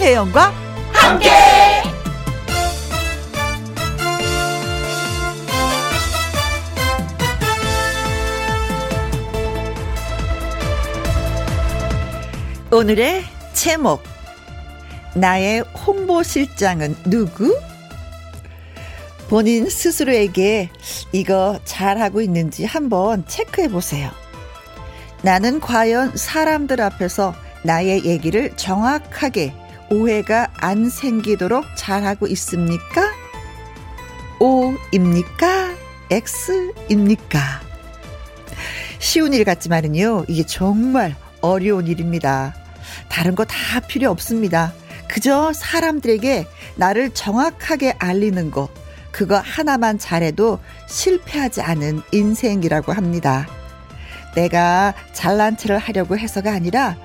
김혜영과 함께. 오늘의 제목 나의 홍보실장은 누구? 본인 스스로에게 이거 잘하고 있는지 한번 체크해 보세요. 나는 과연 사람들 앞에서 나의 얘기를 정확하게 오해가 안 생기도록 잘하고 있습니까? O입니까? X입니까? 쉬운 일 같지만은요, 이게 정말 어려운 일입니다. 다른 거 다 필요 없습니다. 그저 사람들에게 나를 정확하게 알리는 거, 그거 하나만 잘해도 실패하지 않은 인생이라고 합니다. 내가 잘난 체를 하려고 해서가 아니라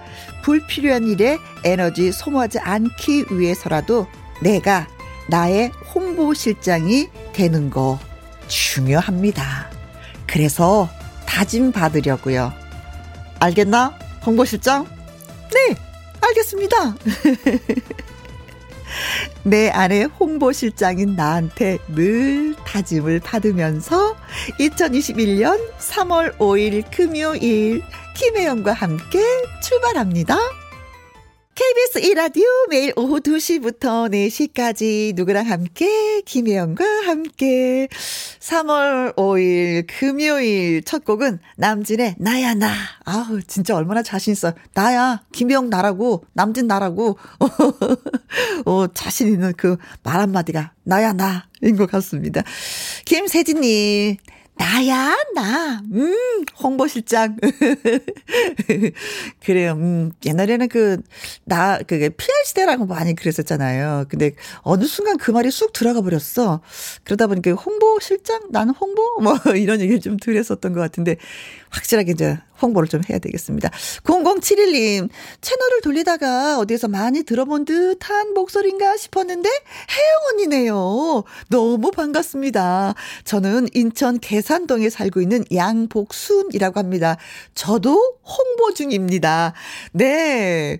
불필요한 일에 에너지 소모하지 않기 위해서라도 내가 나의 홍보실장이 되는 거 중요합니다. 그래서 다짐 받으려고요. 알겠나? 홍보실장? 네, 알겠습니다. 내 아내 홍보실장인 나한테 늘 다짐을 받으면서 2021년 3월 5일 금요일 김혜영과 함께 출발합니다. KBS 1라디오 매일 오후 2시부터 4시까지 누구랑 함께? 김혜영과 함께. 3월 5일 금요일 첫 곡은 남진의 나야 나. 아우 진짜 얼마나 자신 있어 나야 김혜영 나라고 남진 나라고. 어, 자신 있는 그 말 한마디가 나야 나인 것 같습니다. 김세진님 나야, 나. 음, 홍보실장. 그래요. 음, 옛날에는 그, 나, 그게 PR 시대라고 많이 그랬었잖아요. 근데 어느 순간 그 말이 쑥 들어가 버렸어. 그러다 보니까 홍보실장? 나는 홍보? 뭐, 이런 얘기를 좀 들었었던 것 같은데, 확실하게 이제 홍보를 좀 해야 되겠습니다. 0071님, 채널을 돌리다가 어디에서 많이 들어본 듯한 목소리인가 싶었는데, 혜영 언니네요. 너무 반갑습니다. 저는 인천 계산동에 살고 있는 양복순이라고 합니다. 저도 홍보 중입니다. 네.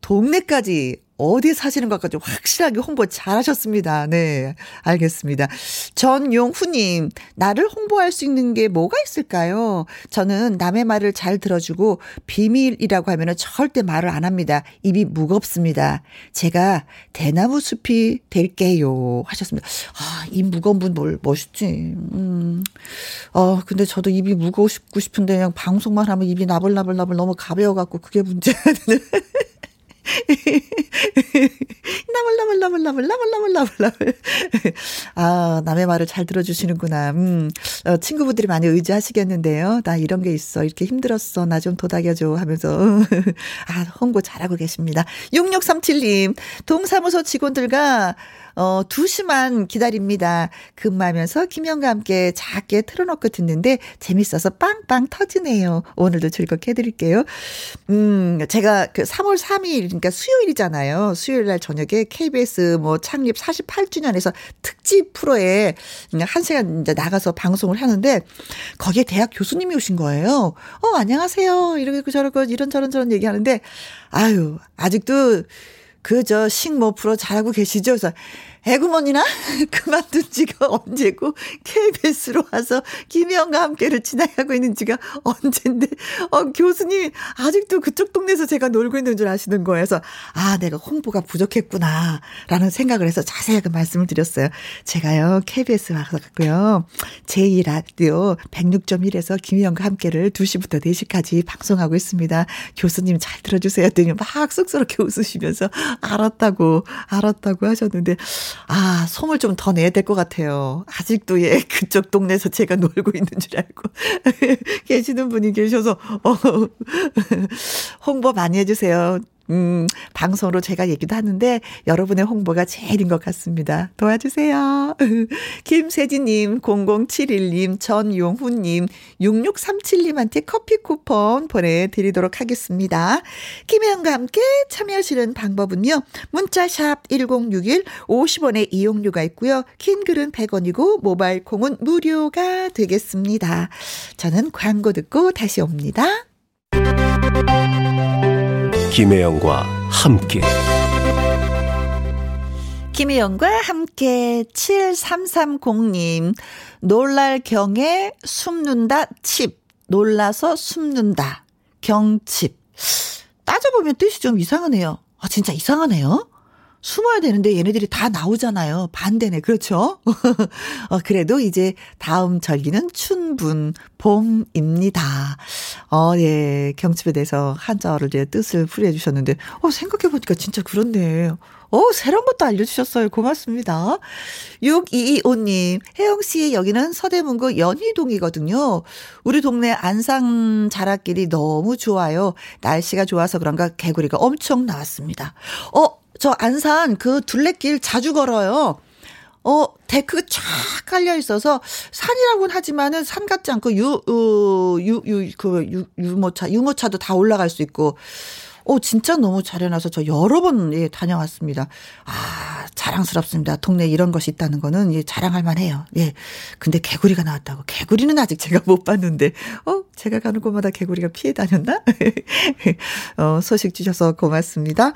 동네까지 어디 사시는 것까지 확실하게 홍보 잘 하셨습니다. 네. 알겠습니다. 전용후님, 나를 홍보할 수 있는 게 뭐가 있을까요? 저는 남의 말을 잘 들어주고 비밀이라고 하면 절대 말을 안 합니다. 입이 무겁습니다. 제가 대나무 숲이 될게요. 하셨습니다. 아, 입 무거운 분 뭘, 멋있지. 음. 어, 근데 저도 입이 무거우고 싶은데 그냥 방송만 하면 입이 나불나불나불 너무 가벼워갖고 그게 문제야. 나물나물나물나물나물나물나물. 아, 남의 말을 잘 들어주시는구나. 음, 어, 친구분들이 많이 의지하시겠는데요. 나 이런 게 있어. 이렇게 힘들었어. 나 좀 도닥여줘. 하면서. 아, 홍보 잘하고 계십니다. 6637님, 동사무소 직원들과 어, 2시만 기다립니다. 근무하면서 김영과 함께 작게 틀어놓고 듣는데 재밌어서 빵빵 터지네요. 오늘도 즐겁게 해드릴게요. 음, 제가 그 3월 3일, 그러니까 수요일이잖아요. 수요일 날 저녁에 KBS 뭐 창립 48주년에서 특집 프로에 한 시간 이제 나가서 방송을 하는데 거기에 대학 교수님이 오신 거예요. 어, 안녕하세요. 이렇게 저렇게 이런저런 저런 얘기하는데 아유, 아직도 그 저 식모 프로 잘하고 계시죠? 그래서 애구머니나 그만둔 지가 언제고 KBS로 와서 김혜영과 함께를 진행하고 있는 지가 언젠데 어 교수님 아직도 그쪽 동네에서 제가 놀고 있는 줄 아시는 거예요. 그래서 아 내가 홍보가 부족했구나 라는 생각을 해서 자세하게 말씀을 드렸어요. 제가요 KBS 와서 갔고요. 제2라디오 106.1에서 김혜영과 함께를 2시부터 4시까지 방송하고 있습니다. 교수님 잘 들어주세요. 했더니 막 쑥스럽게 웃으시면서 알았다고 알았다고 하셨는데 아, 송을 좀 더 내야 될 것 같아요. 아직도 예, 그쪽 동네에서 제가 놀고 있는 줄 알고 계시는 분이 계셔서, 어, 홍보 많이 해주세요. 음, 방송으로 제가 얘기도 하는데 여러분의 홍보가 제일인 것 같습니다. 도와주세요. 김세진님, 0071님, 전용훈님, 6637님한테 커피 쿠폰 보내드리도록 하겠습니다. 김혜영과 함께 참여하시는 방법은요. 문자샵 1061 50원의 이용료가 있고요. 긴 글은 100원이고 모바일 콩은 무료가 되겠습니다. 저는 광고 듣고 다시 옵니다. 김혜영과 함께 김희영과 함께 7330님 놀랄 경에 숨는다 칩 놀라서 숨는다 경칩 따져보면 뜻이 좀 이상하네요. 아 진짜 이상하네요. 숨어야 되는데 얘네들이 다 나오잖아요. 반대네. 그렇죠? 어, 그래도 이제 다음 절기는 춘분, 봄입니다. 어, 예. 경칩에 대해서 한자어를 이제 뜻을 풀이해 주셨는데, 어, 생각해보니까 진짜 그렇네. 어, 새로운 것도 알려주셨어요. 고맙습니다. 6225님, 혜영씨, 여기는 서대문구 연희동이거든요. 우리 동네 안상 자락길이 너무 좋아요. 날씨가 좋아서 그런가 개구리가 엄청 나왔습니다. 어, 저 안산 그 둘레길 자주 걸어요. 어, 데크가 쫙 깔려 있어서 산이라고는 하지만은 산 같지 않고 유, 어, 유, 유, 그, 유, 유모차, 유모차도 다 올라갈 수 있고. 오, 진짜 너무 잘 해놔서 저 여러 번, 예, 다녀왔습니다. 아, 자랑스럽습니다. 동네에 이런 것이 있다는 거는, 예, 자랑할 만해요. 예. 근데 개구리가 나왔다고. 개구리는 아직 제가 못 봤는데, 어, 제가 가는 곳마다 개구리가 피해 다녔나? 어, 소식 주셔서 고맙습니다.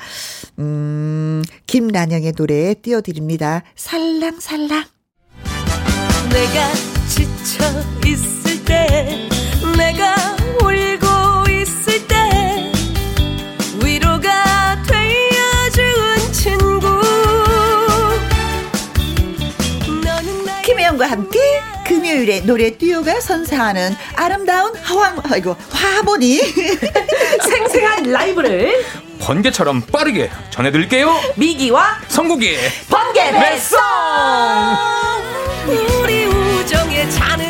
음, 김란영의 노래 띄워드립니다. 살랑살랑. 내가 지쳐 있을 때, 내가 울고 김혜영과 함께 금요일에 노래 듀오가 선사하는 아름다운 화왕 아이고 화보니 생생한 라이브를 번개처럼 빠르게 전해드릴게요. 미기와 성국이. 번개 뱃송! 우리 우정의 잔을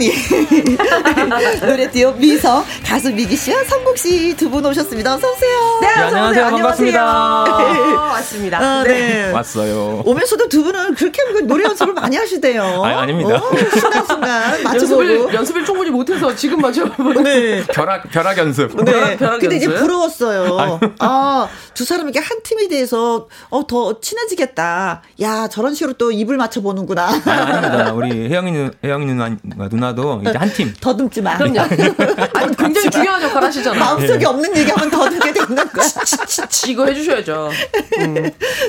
하모니 노래 듀오 미성 가수 미기 씨와 성국 씨 두 분 오셨습니다. 어서 오세요. 네, 어서 안녕하세요. 오세요. 반갑습니다. 안녕하세요. 왔습니다. 아, 네. 왔어요. 오면서도 두 분은 그렇게 노래 연습을 많이 하시대요. 아니, 아닙니다. 어, 순간순간 연습을 맞춰보고. 연습을 충분히 못해서 지금 맞춰보는 네. 벼락 벼락 연습. 네. 벼락, 벼락 근데 이제 연습? 부러웠어요. 아, 두 사람에게 한 팀이 돼서 어, 더 친해지겠다. 야, 저런 식으로 또 입을 맞춰 보는구나. 아, 아닙니다. 우리 혜영이 누, 혜영이 누나 누나 도 이제 한 팀. 더듬지 마. 그럼요. 아니, 굉장히 중요한 역할 하시잖아요. 마음속에 없는 얘기하면 더듬게 되는 거야. 이거 해주셔야죠.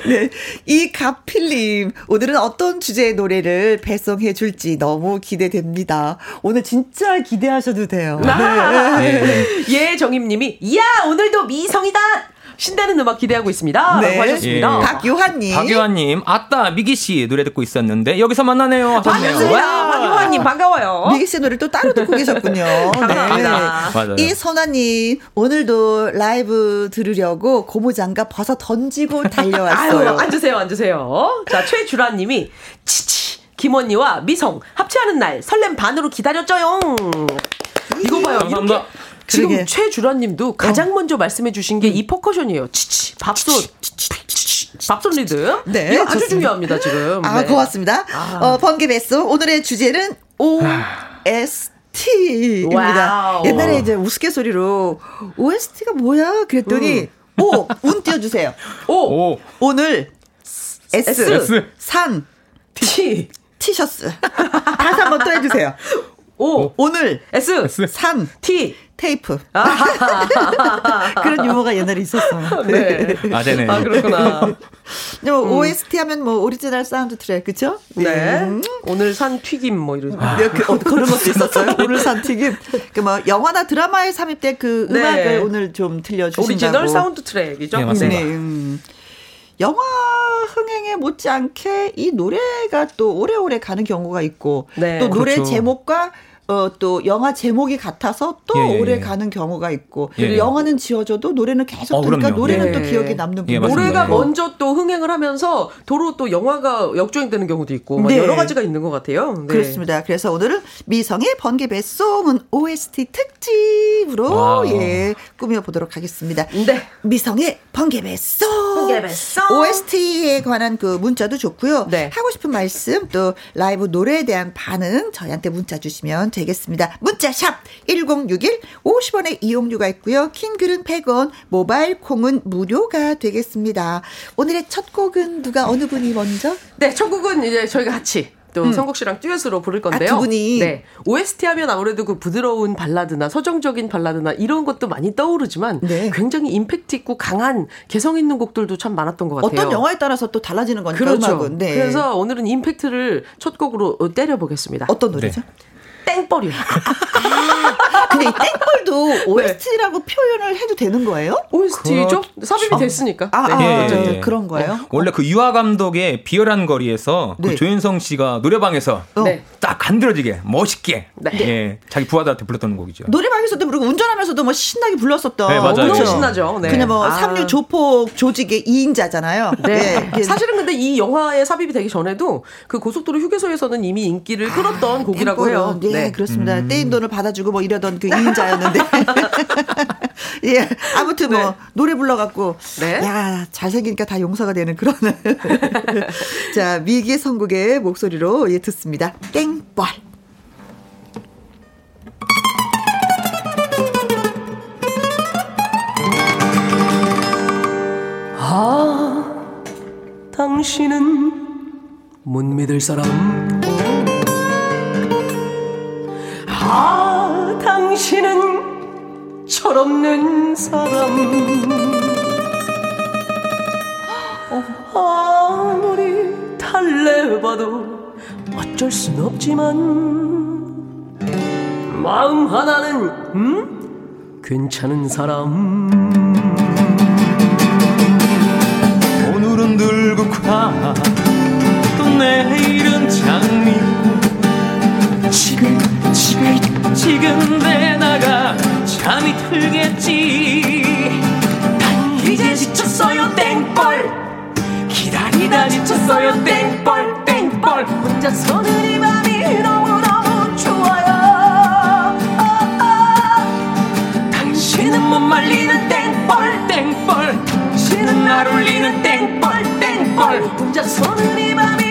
네. 이 가필님, 오늘은 어떤 주제의 노래를 배송해 줄지 너무 기대됩니다. 오늘 진짜 기대하셔도 돼요. 네. 예, 정임님이, 이야, 오늘도 미성이다! 신나는 음악 기대하고 있습니다. 네. 라고 하셨습니다. 예. 박요한님. 박유환님, 아따 미기 씨 노래 듣고 있었는데 여기서 만나네요. 반갑습니다. 와. 박유환님, 반가워요. 미기 씨 노래 또 따로 듣고 계셨군요. 네. 감사합니다. 맞아요. 이선아님, 오늘도 라이브 들으려고 고무장갑 벗어 던지고 달려왔어요. 아유, 앉으세요, 앉으세요. 자, 최주라님이, 치치, 김언니와 미성, 합체하는 날, 설렘 반으로 기다렸죠요. 이거 봐요. 감사합니다. 이렇게 지금 그러게. 최주라님도 가장 먼저 말씀해 주신 게 이 퍼커션이에요. 치치, 밥솥. 밥솥 리듬. 네, 이거 아주 좋습니다. 중요합니다, 지금. 아, 네. 고맙습니다. 아. 어, 번개 배송. 오늘의 주제는 OST입니다. Wow. 옛날에 이제 우스갯소리로 OST가 뭐야? 그랬더니 오, 운 띄워주세요. 오, 오. 오늘 S, S. 산, T, 티셔츠. 다시 한번 또 해주세요. O, 오늘 S, 산, T. 테이프. 그런 유머가 옛날에 있었어요. 네. 아, 네네. 아, 그렇구나. 뭐 OST 하면 뭐 오리지널 사운드 트랙, 그쵸? 네. 음. 오늘 산 튀김 뭐 이런. 네, 그, 어, 그런 것도 있었어요. 오늘 산 튀김. 그뭐 영화나 드라마에 삽입된 그 네. 음악을 오늘 좀 들려주신다고. 오리지널 사운드 트랙이죠. 네, 맞습니다. 네. 음. 영화 흥행에 못지않게 이 노래가 또 오래오래 가는 경우가 있고 네. 또 노래 그렇죠. 제목과 어, 또 영화 제목이 같아서 또 예, 예, 오래 예. 가는 경우가 있고 예, 예. 영화는 지워져도 노래는 계속 어, 들으니까 그럼요. 노래는 네. 또 기억에 남는 예, 부분이 맞습니다. 노래가 네. 먼저 또 흥행을 하면서 도로 또 영화가 역주행되는 경우도 있고 막 네. 여러 가지가 있는 것 같아요. 네. 그렇습니다. 그래서 오늘은 미성의 번개 배송은 OST 특집으로 wow. 예 꾸며 보도록 하겠습니다. 네. 미성의 번개 배송. OST에 관한 그 문자도 좋고요. 네. 하고 싶은 말씀 또 라이브 노래에 대한 반응 저희한테 문자 주시면 되겠습니다. 문자 sharp 1061 50원의 이용료가 있고요. 긴 글은 100원, 모바일 콩은 무료가 되겠습니다. 오늘의 첫 곡은 누가 어느 분이 먼저? 네, 첫 곡은 이제 저희가 같이 또 음. 성국 씨랑 듀엣으로 부를 건데요. 아, 두 분이? 네. OST 하면 아무래도 그 부드러운 발라드나 서정적인 발라드나 이런 것도 많이 떠오르지만 네. 굉장히 임팩트 있고 강한 개성 있는 곡들도 참 많았던 것 같아요. 어떤 영화에 따라서 또 달라지는 거니까 그렇죠. 음악은. 네. 그래서 오늘은 임팩트를 첫 곡으로 때려 보겠습니다. 어떤 노래죠? 땡벌이요. 근데 이 땡벌도 OST라고 표현을 해도 되는 거예요? OST죠? 삽입이 됐으니까. 아, 네. 아, 예, 저, 예, 예. 그런 거예요? 원래 그 유아 감독의 비열한 거리에서 네. 그 조윤성 씨가 노래방에서 어. 네. 딱 간드러지게 멋있게 네. 예, 자기 부하들한테 불렀던 곡이죠. 노래방에서도 그리고 운전하면서도 뭐 신나게 불렀었던. 네, 맞아요. 너무 그렇죠. 신나죠. 네. 그냥 뭐 아. 삼류 조폭 조직의 2인자잖아요. 네. 사실은 근데 이 영화에 삽입이 되기 전에도 그 고속도로 휴게소에서는 이미 인기를 끌었던 곡이라고 해요. 네, 네. 그렇습니다. 음. 떼인 돈을 받아주고 뭐 이러던 그 2인자였는데. 예, 아무튼 뭐 네. 노래 불러갖고. 네. 야, 잘생기니까 다 용서가 되는 그런. 자, 미기의 선곡의 목소리로 예, 듣습니다. 땡벌. 아, 당신은 못 믿을 사람. 아, 당신은 철없는 사람. 아무리 달래봐도 어쩔 순 없지만 마음 하나는 음? 괜찮은 사람. 오늘은 들국화 또 내일은 장미 지금 지금 지금 내나가 잠이 들겠지. 난 이제 지쳤어요 땡벌 기다리다 지쳤어요 땡벌 땡벌 혼자서는 이 밤이 너무너무 좋아요. 당신은 못 말리는 땡벌 땡벌 당신은 날 울리는 땡벌 땡벌 혼자서는 이 밤이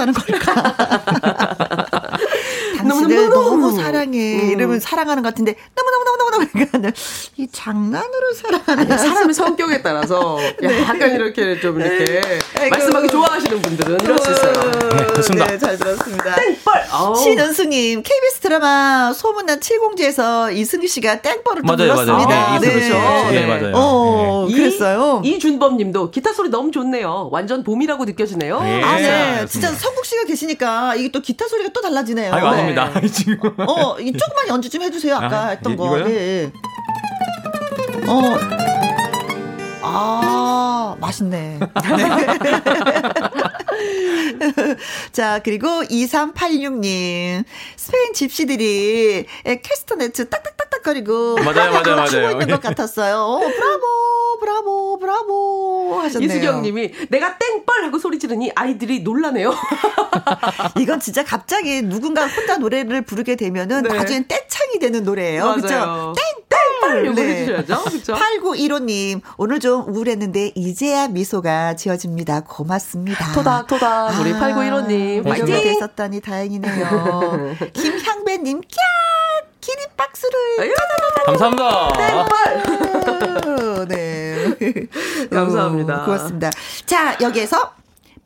하는 걸까? 당신을 너무너무. 너무 사랑해. 이러면 사랑하는 것 같은데 너무너무너무너무 그러니까 이 장난으로 사랑하는 아니, 사람의 성격에 따라서 약간 이렇게 좀 이렇게 아이고. 말씀하기 좋아하시는 분들은 이럴 수 있어요. 네, 좋습니다. 네, 잘 들었습니다. 땡벌. 신은수님, KBS 드라마 소문난 칠공주에서 이승기 씨가 땡벌을 또 맞아요, 맞아요. 불렀습니다. 네, 이승기 씨. 네. 네, 맞아요. 어, 이- 그랬어요. 이준범님도 기타 소리 너무 좋네요. 완전 봄이라고 느껴지네요. 예. 아, 네. 알겠습니다. 진짜 성국 씨가 계시니까 이게 또 기타 소리가 또 달라지네요. 아이고, 네. 아닙니다. 지금. 어, 이 조금만 연주 좀 해주세요. 아까 아, 했던 이- 거. 이거요? 네. 어. 아, 맛있네. 자, 그리고 2386님. 스페인 집시들이 에, 캐스터네트 딱딱딱딱거리고 맞아요, 맞아요, 치고 맞아요. 있는 것 같았어요. 어, 브라보, 브라보, 브라보 하셨네요. 이수경 님이 내가 땡벌 하고 소리 지르니 아이들이 놀라네요. 이건 진짜 갑자기 누군가 혼자 노래를 부르게 되면은 네. 나중엔 떼창이 되는 노래예요. 그죠? 맞아요. 땡땡! 요거 해주셔야죠. 그쵸? 8915님, 오늘 좀 우울했는데 이제야 미소가 지어집니다. 고맙습니다. 토닥토닥 우리 8915님 위로가 파이팅! 됐었다니 다행이네요. 김향배님, 캬! 기립박수를. 아유, 감사합니다. 땡벌! 네. 감사합니다. 어, 고맙습니다. 자, 여기에서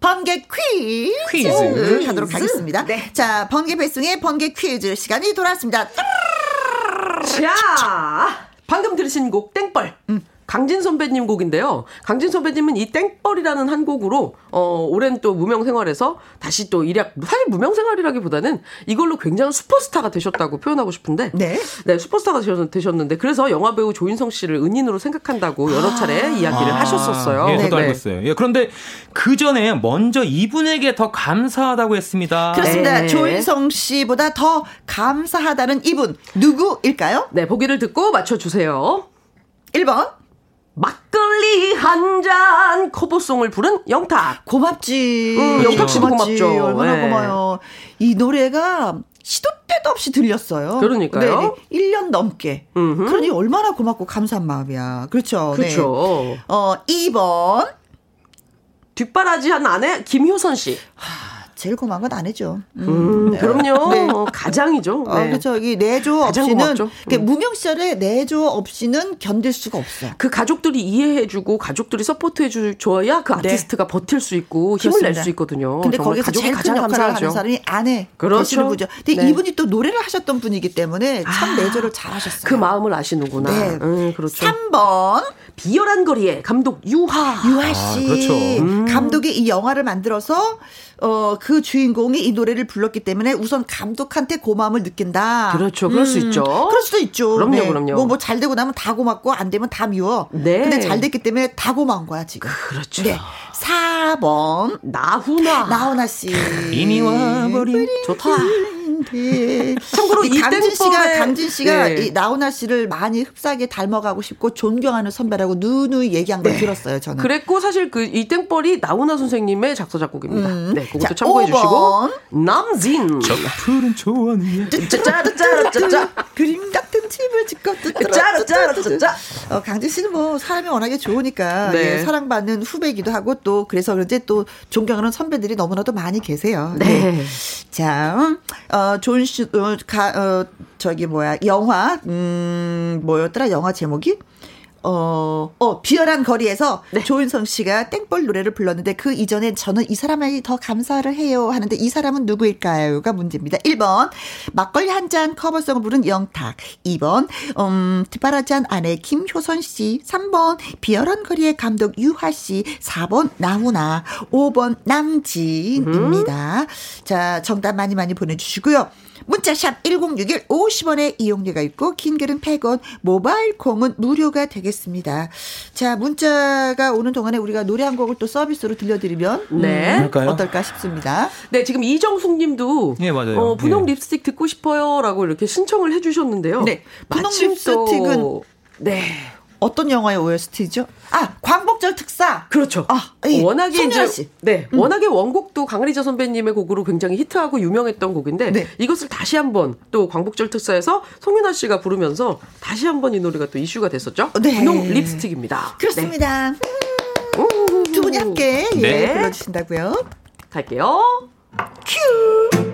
번개 퀴즈, 퀴즈. 하도록 하겠습니다. 자, 번개 배송의 번개 퀴즈 시간이 돌아왔습니다. 자, 방금 들으신 곡 땡벌. 강진 선배님 곡인데요. 강진 선배님은 이 땡벌이라는 한 곡으로 어 오랜 또 무명 생활에서 다시 또 일약 사실 무명 생활이라기보다는 이걸로 굉장한 슈퍼스타가 되셨다고 표현하고 싶은데 네. 네, 슈퍼스타가 되셨- 되셨는데 그래서 영화 배우 조인성 씨를 은인으로 생각한다고 여러 차례 이야기를 하셨었어요. 예, 저도 네. 알고 있어요. 예, 그런데 그 전에 먼저 이분에게 더 감사하다고 했습니다. 그렇습니다. 네. 조인성 씨보다 더 감사하다는 이분 누구일까요? 네, 보기를 듣고 맞춰 주세요. 1번 막걸리 한 잔 커버송을 부른 영탁. 고맙지. 음, 영탁 씨도 고맙지. 고맙죠. 얼마나 네. 고마워요. 이 노래가 시도 때도 없이 들렸어요. 그러니까요. 네, 1년 넘게. 음흠. 그러니 얼마나 고맙고 감사한 마음이야. 그렇죠. 네. 그렇죠. 어, 2번. 뒷바라지한 아내 김효선 씨. 제일 고마운 건 아니죠. 음. 음, 그럼요. 네. 가장이죠. 어, 네. 그렇죠. 이 내조 없이는. 그 음. 무명 시절에 내조 없이는 견딜 수가 없어요. 그 가족들이 이해해주고 가족들이 서포트해줘야 그 아티스트가 버틸 수 있고 힘을 낼 네. 수 있거든요. 근데 거기서 가족이 제일 큰 가장 역할을 감사하죠. 하는 사람이 아내 그렇죠. 되시는 분이죠. 근데 네. 이분이 또 노래를 하셨던 분이기 때문에 참 아, 내조를 잘하셨어요. 그 마음을 아시는구나. 네. 음, 그렇죠. 3번 비열한 거리에 감독 유하. 유아 씨 그렇죠. 음. 감독이 이 영화를 만들어서 어 그 주인공이 이 노래를 불렀기 때문에 우선 감독한테 고마움을 느낀다. 그렇죠. 그럴 수 있죠. 그럴 수도 있죠. 그럼요, 그럼요. 뭐 뭐 잘 되고 나면 다 고맙고 안 되면 다 미워. 네. 근데 잘 됐기 때문에 다 고마운 거야 지금. 그렇죠. 네. 4번 나훈아. 나훈아 씨. 이미 와버린 좋다. 네. 참고로 이 강진 씨가 강진 씨가 네. 이 나훈아 씨를 많이 흡사하게 닮아가고 싶고 존경하는 선배라고 누누이 얘기한 걸 들었어요 저는. 네. 그랬고 사실 그 이 땡벌이 나훈아 선생님의 작사 작곡입니다. 네, 그것도 자, 참고해 주시고 5번. 남진. 푸른 초원 위에 짜짜짜짜짜짜. 그림 같은 집을 짓고 짜라짜라짜짜. 어, 강진 씨는 뭐 사람이 워낙에 좋으니까 네. 예, 사랑받는 후배이기도 하고 또 그래서 그런지 또 존경하는 선배들이 너무나도 많이 계세요. 네. 자, 어, 존 씨, 어, 가, 어, 저기 뭐야, 영화, 음, 뭐였더라, 영화 제목이? 어, 어, 비열한 거리에서 네. 조인성 씨가 땡벌 노래를 불렀는데 그 이전에 저는 이 사람에게 더 감사를 해요 하는데 이 사람은 누구일까요?가 문제입니다. 1번, 막걸리 한 잔 커버송을 부른 영탁. 2번, 음, 뒷바라지한 아내 김효선 씨. 3번, 비열한 거리의 감독 유하 씨. 4번, 나훈아. 5번, 남진입니다. 자, 정답 많이 많이 보내주시고요. 문자샵 1061 50원의 이용료가 있고 긴 글은 100원 모바일 콩은 무료가 되겠습니다. 자 문자가 오는 동안에 우리가 노래 한 곡을 또 서비스로 들려드리면 네. 그럴까요? 어떨까 싶습니다. 네, 지금 이정숙 님도 예, 맞아요. 어, 분홍 예. 립스틱 듣고 싶어요라고 이렇게 신청을 해 주셨는데요. 네. 분홍 립스틱은 네. 어떤 영화의 OST죠? 아 광복절 특사. 그렇죠. 아, 예. 워낙에 이제 씨. 음. 네, 워낙에 원곡도 강리자 선배님의 곡으로 굉장히 히트하고 유명했던 곡인데 네. 이것을 다시 한번 또 광복절 특사에서 송윤아 씨가 부르면서 다시 한번 이 노래가 또 이슈가 됐었죠. 네. 분홍 립스틱입니다. 그렇습니다. 네. 우, 두 분이 함께 예, 네. 불러주신다고요. 갈게요. 큐.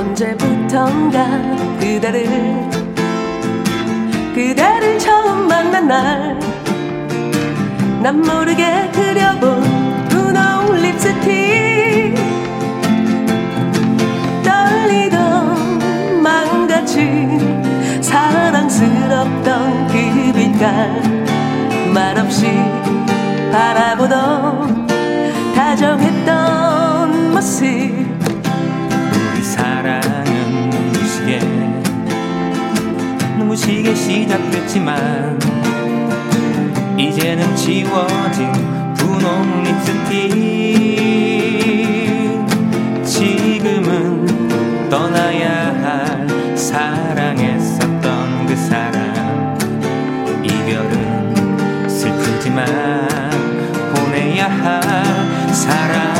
언제부턴가 그대를 그대를 처음 만난 날 난 모르게 그려본 분홍 립스틱 떨리던 마음같이 사랑스럽던 그 빛깔 말없이 바라보던 다정했던 모습 사랑은 눈부시게 눈부시게 시작됐지만 이제는 지워진 분홍 립스틱. 지금은 떠나야 할 사랑했었던 그 사람. 이별은 슬프지만 보내야 할 사랑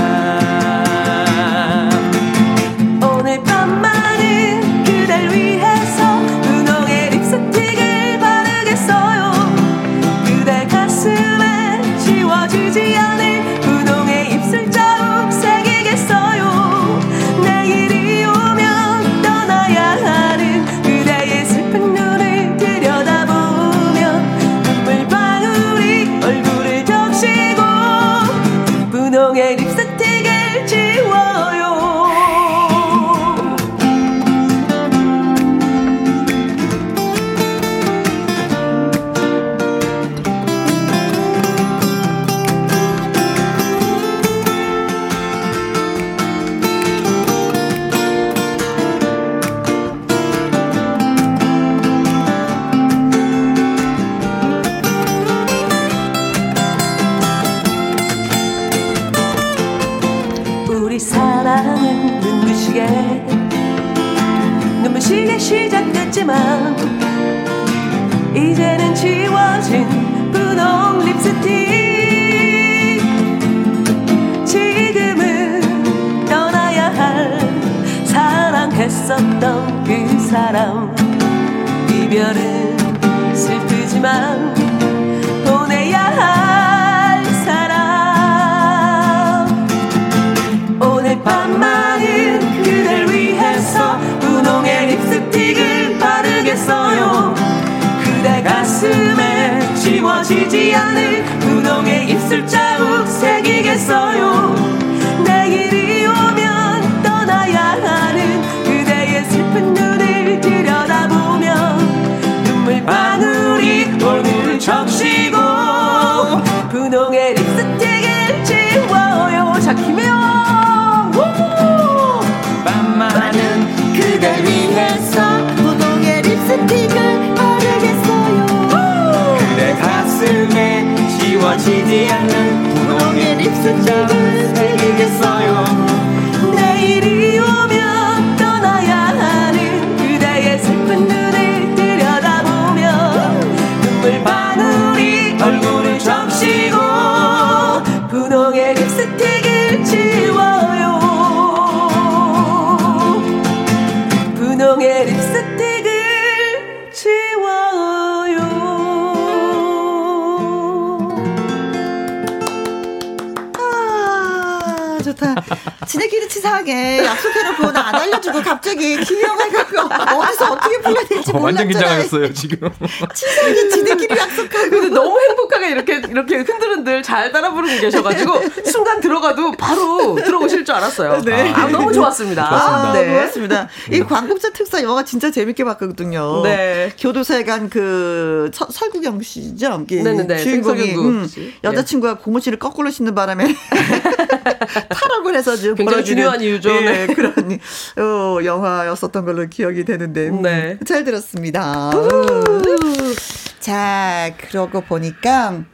시 지네끼리 치사하게 약속해놓고 나 안 알려주고 갑자기 김영아가 어디서 어떻게 불러야 될지 몰랐잖아. 완전 긴장했어요 지금. 치사하게 지네끼리 약속하고. 근데 너무 행복하게 이렇게 이렇게 흔들흔들 잘 따라 부르고 계셔가지고 순간 들어가도 바로 들어오실 줄 알았어요. 네. 아, 너무 좋았습니다. 아, 네. 고맙습니다. 이 광복자 특사 영화 진짜 재밌게 봤거든요. 네. 교도소에 간 그 설구경 씨죠? 이 네네네. 주인공이 설구경 음, 씨. 여자친구가 고무신을 거꾸로 신는 바람에 탈옥을 해서 지금 굉장히 벌어지는, 중요한 이유죠. 예, 네. 그런 어, 영화였었던 걸로 기억이 되는데 음, 네. 잘 들었습니다. 자, 그러고 보니까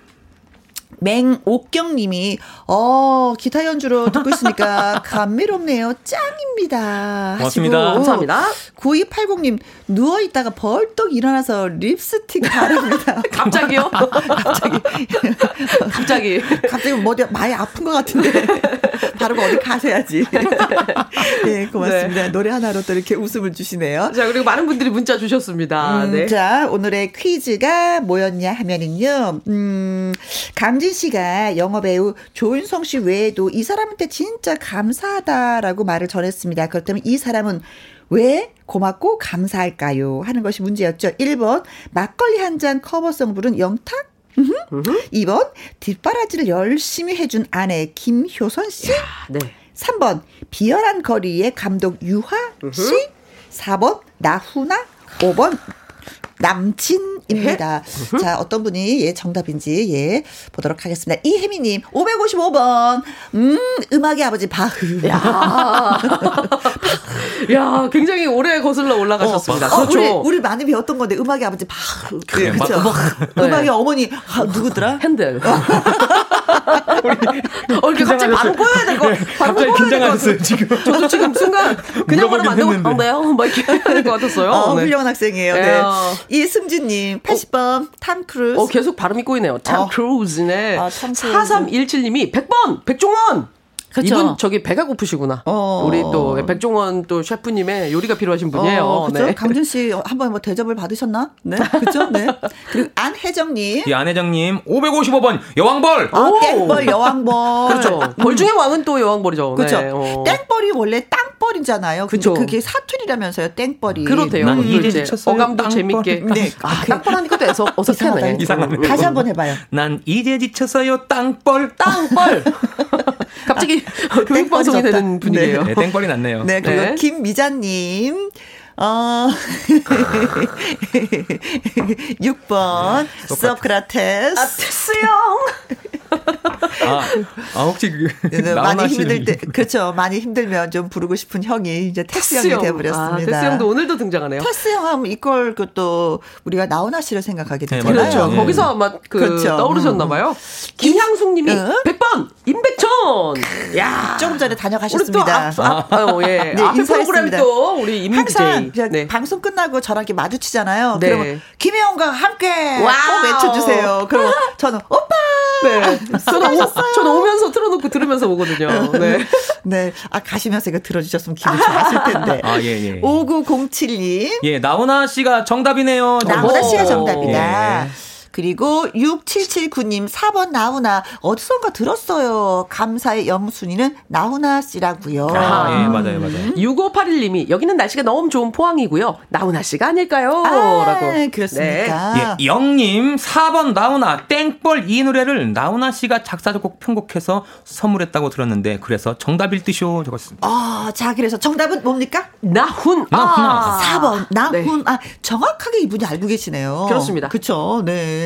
맹옥경님이 어 기타 연주로 듣고 있으니까 감미롭네요. 짱입니다. 고맙습니다. 감사합니다. 9280님 누워 있다가 벌떡 일어나서 립스틱 바릅니다. 갑자기요? 갑자기. 갑자기. 갑자기 머리 많이 아픈 것 같은데 바르고 어디 가셔야지. 네 고맙습니다. 노래 하나로 또 이렇게 웃음을 주시네요. 자, 그리고 많은 분들이 문자 주셨습니다. 음, 네. 자, 오늘의 퀴즈가 뭐였냐 하면은요, 음, 강진 씨가 영화 배우 조윤성 씨 외에도 이 사람한테 진짜 감사하다라고 말을 전했습니다. 그렇다면 이 사람은 왜 고맙고 감사할까요? 하는 것이 문제였죠. 1번, 막걸리 한 잔 커버송 부른 영탁? 음흠. 2번, 뒷바라지를 열심히 해준 아내 김효선 씨? 네. 3번 비열한 거리의 감독 유하 씨 4번 나훈아 5번 남친입니다. 자, 어떤 분이 예 정답인지 예 보도록 하겠습니다. 이혜미 님 555번. 음, 음악의 아버지 바흐. 야. 야, 굉장히 오래 거슬러 올라가셨습니다. 어, 그렇죠. 우리 우리 많이 배웠던 건데 음악의 아버지 바흐. 그래, 그렇죠. 네. 음악의 어머니 아, 누구더라? 헨델. 어, 이렇게 갑자기 바로 보여야 될 거. 네, 바로 갑자기 긴장하셨어요. 지금. 저도 지금 순간 그냥 말하면 안 되고, 물어보긴 어, 네요? 막 이렇게 해야 될 것 같았어요. 어, 네. 훌륭한 학생이에요. 네. 네. 이승진님, 80번, 탐 크루즈. 어, 계속 발음이 꼬이네요. 탐 어. 크루즈네. 아, 탐 크루즈. 4317님이 100번! 백종원! 그쵸. 이분 저기 배가 고프시구나. 어. 우리 또 백종원 또 셰프님의 요리가 필요하신 분이에요. 어, 그죠? 네. 강준 씨 한번 뭐 대접을 받으셨나? 네, 그죠? 네. 그리고 안혜정님. 이 안혜정님 555번 여왕벌. 아, 오. 땡벌, 여왕벌. 그렇죠. 벌 중에 왕은 또 여왕벌이죠. 그렇죠. 네, 어. 땡벌이 원래 땅벌이잖아요. 그쵸. 그게 사투리라면서요, 땡벌이. 그렇대요. 난또 이제. 어감도 땅벌. 재밌게. 네. 아, 땅벌 하니까 또 어색하네. 이상하다. 음. 다시 한번 해봐요. 난 이제 지쳤어요 땅벌. 땅벌. 갑자기 교육방송이 땡벌이 되는 분위기예요. 네, 땡벌이 났네요. 네, 그리고 네. 김미자님. 어, 6번, 소크라테스. 아테스형. 아, 아 혹시 그 네, 많이 나훈아 씨 힘들 때, 그렇죠. 많이 힘들면 좀 부르고 싶은 형이 이제 테스 형이 아, 되어버렸습니다. 테스 형도 오늘도 등장하네요. 테스 형 하면 이걸 그 또 우리가 나훈아 씨를 생각하게 네, 되잖아요. 그렇죠. 네. 거기서 아마 그 그렇죠. 떠오르셨나 봐요. 김향숙 님이 응? 100번 임백천. 야. 조금 전에 우리 또 다녀가셨습니다. 앞, 앞, 어, 예. 네, 앞에 프로그램. 또 우리 임DJ. 항상 그냥 네. 방송 끝나고 저랑 이렇게 마주치잖아요. 네. 그러면 김혜영과 함께 wow. 꼭 외쳐 주세요. 그럼 저는 오빠. 네. 저는, 오, 저는 오면서 틀어놓고 들으면서 오거든요. 네. 네. 아 가시면서 이거 들어주셨으면 기분 좋았을 텐데. 아, 예, 예. 5907님. 예, 나훈아 씨가 정답이네요. 나훈아 씨가 오. 정답이다. 예. 그리고 6779님 4번 나훈아 어디선가 들었어요. 감사의 영순이는 나훈아 씨라고요. 아, 예, 맞아요, 맞아요. 6581님이 여기는 날씨가 너무 좋은 포항이고요. 나훈아 씨가 아닐까요? 아, 라고. 네. 그렇습니까? 예, 영님 4번 나훈아 땡벌 이 노래를 나훈아 씨가 작사 작곡 편곡해서 선물했다고 들었는데 그래서 정답일 듯이요 적었습니다. 아, 자, 그래서 정답은 뭡니까? 나훈. 나훈아. 4번 나훈 네. 아 정확하게 이분이 알고 계시네요. 그렇습니다. 그렇죠. 네.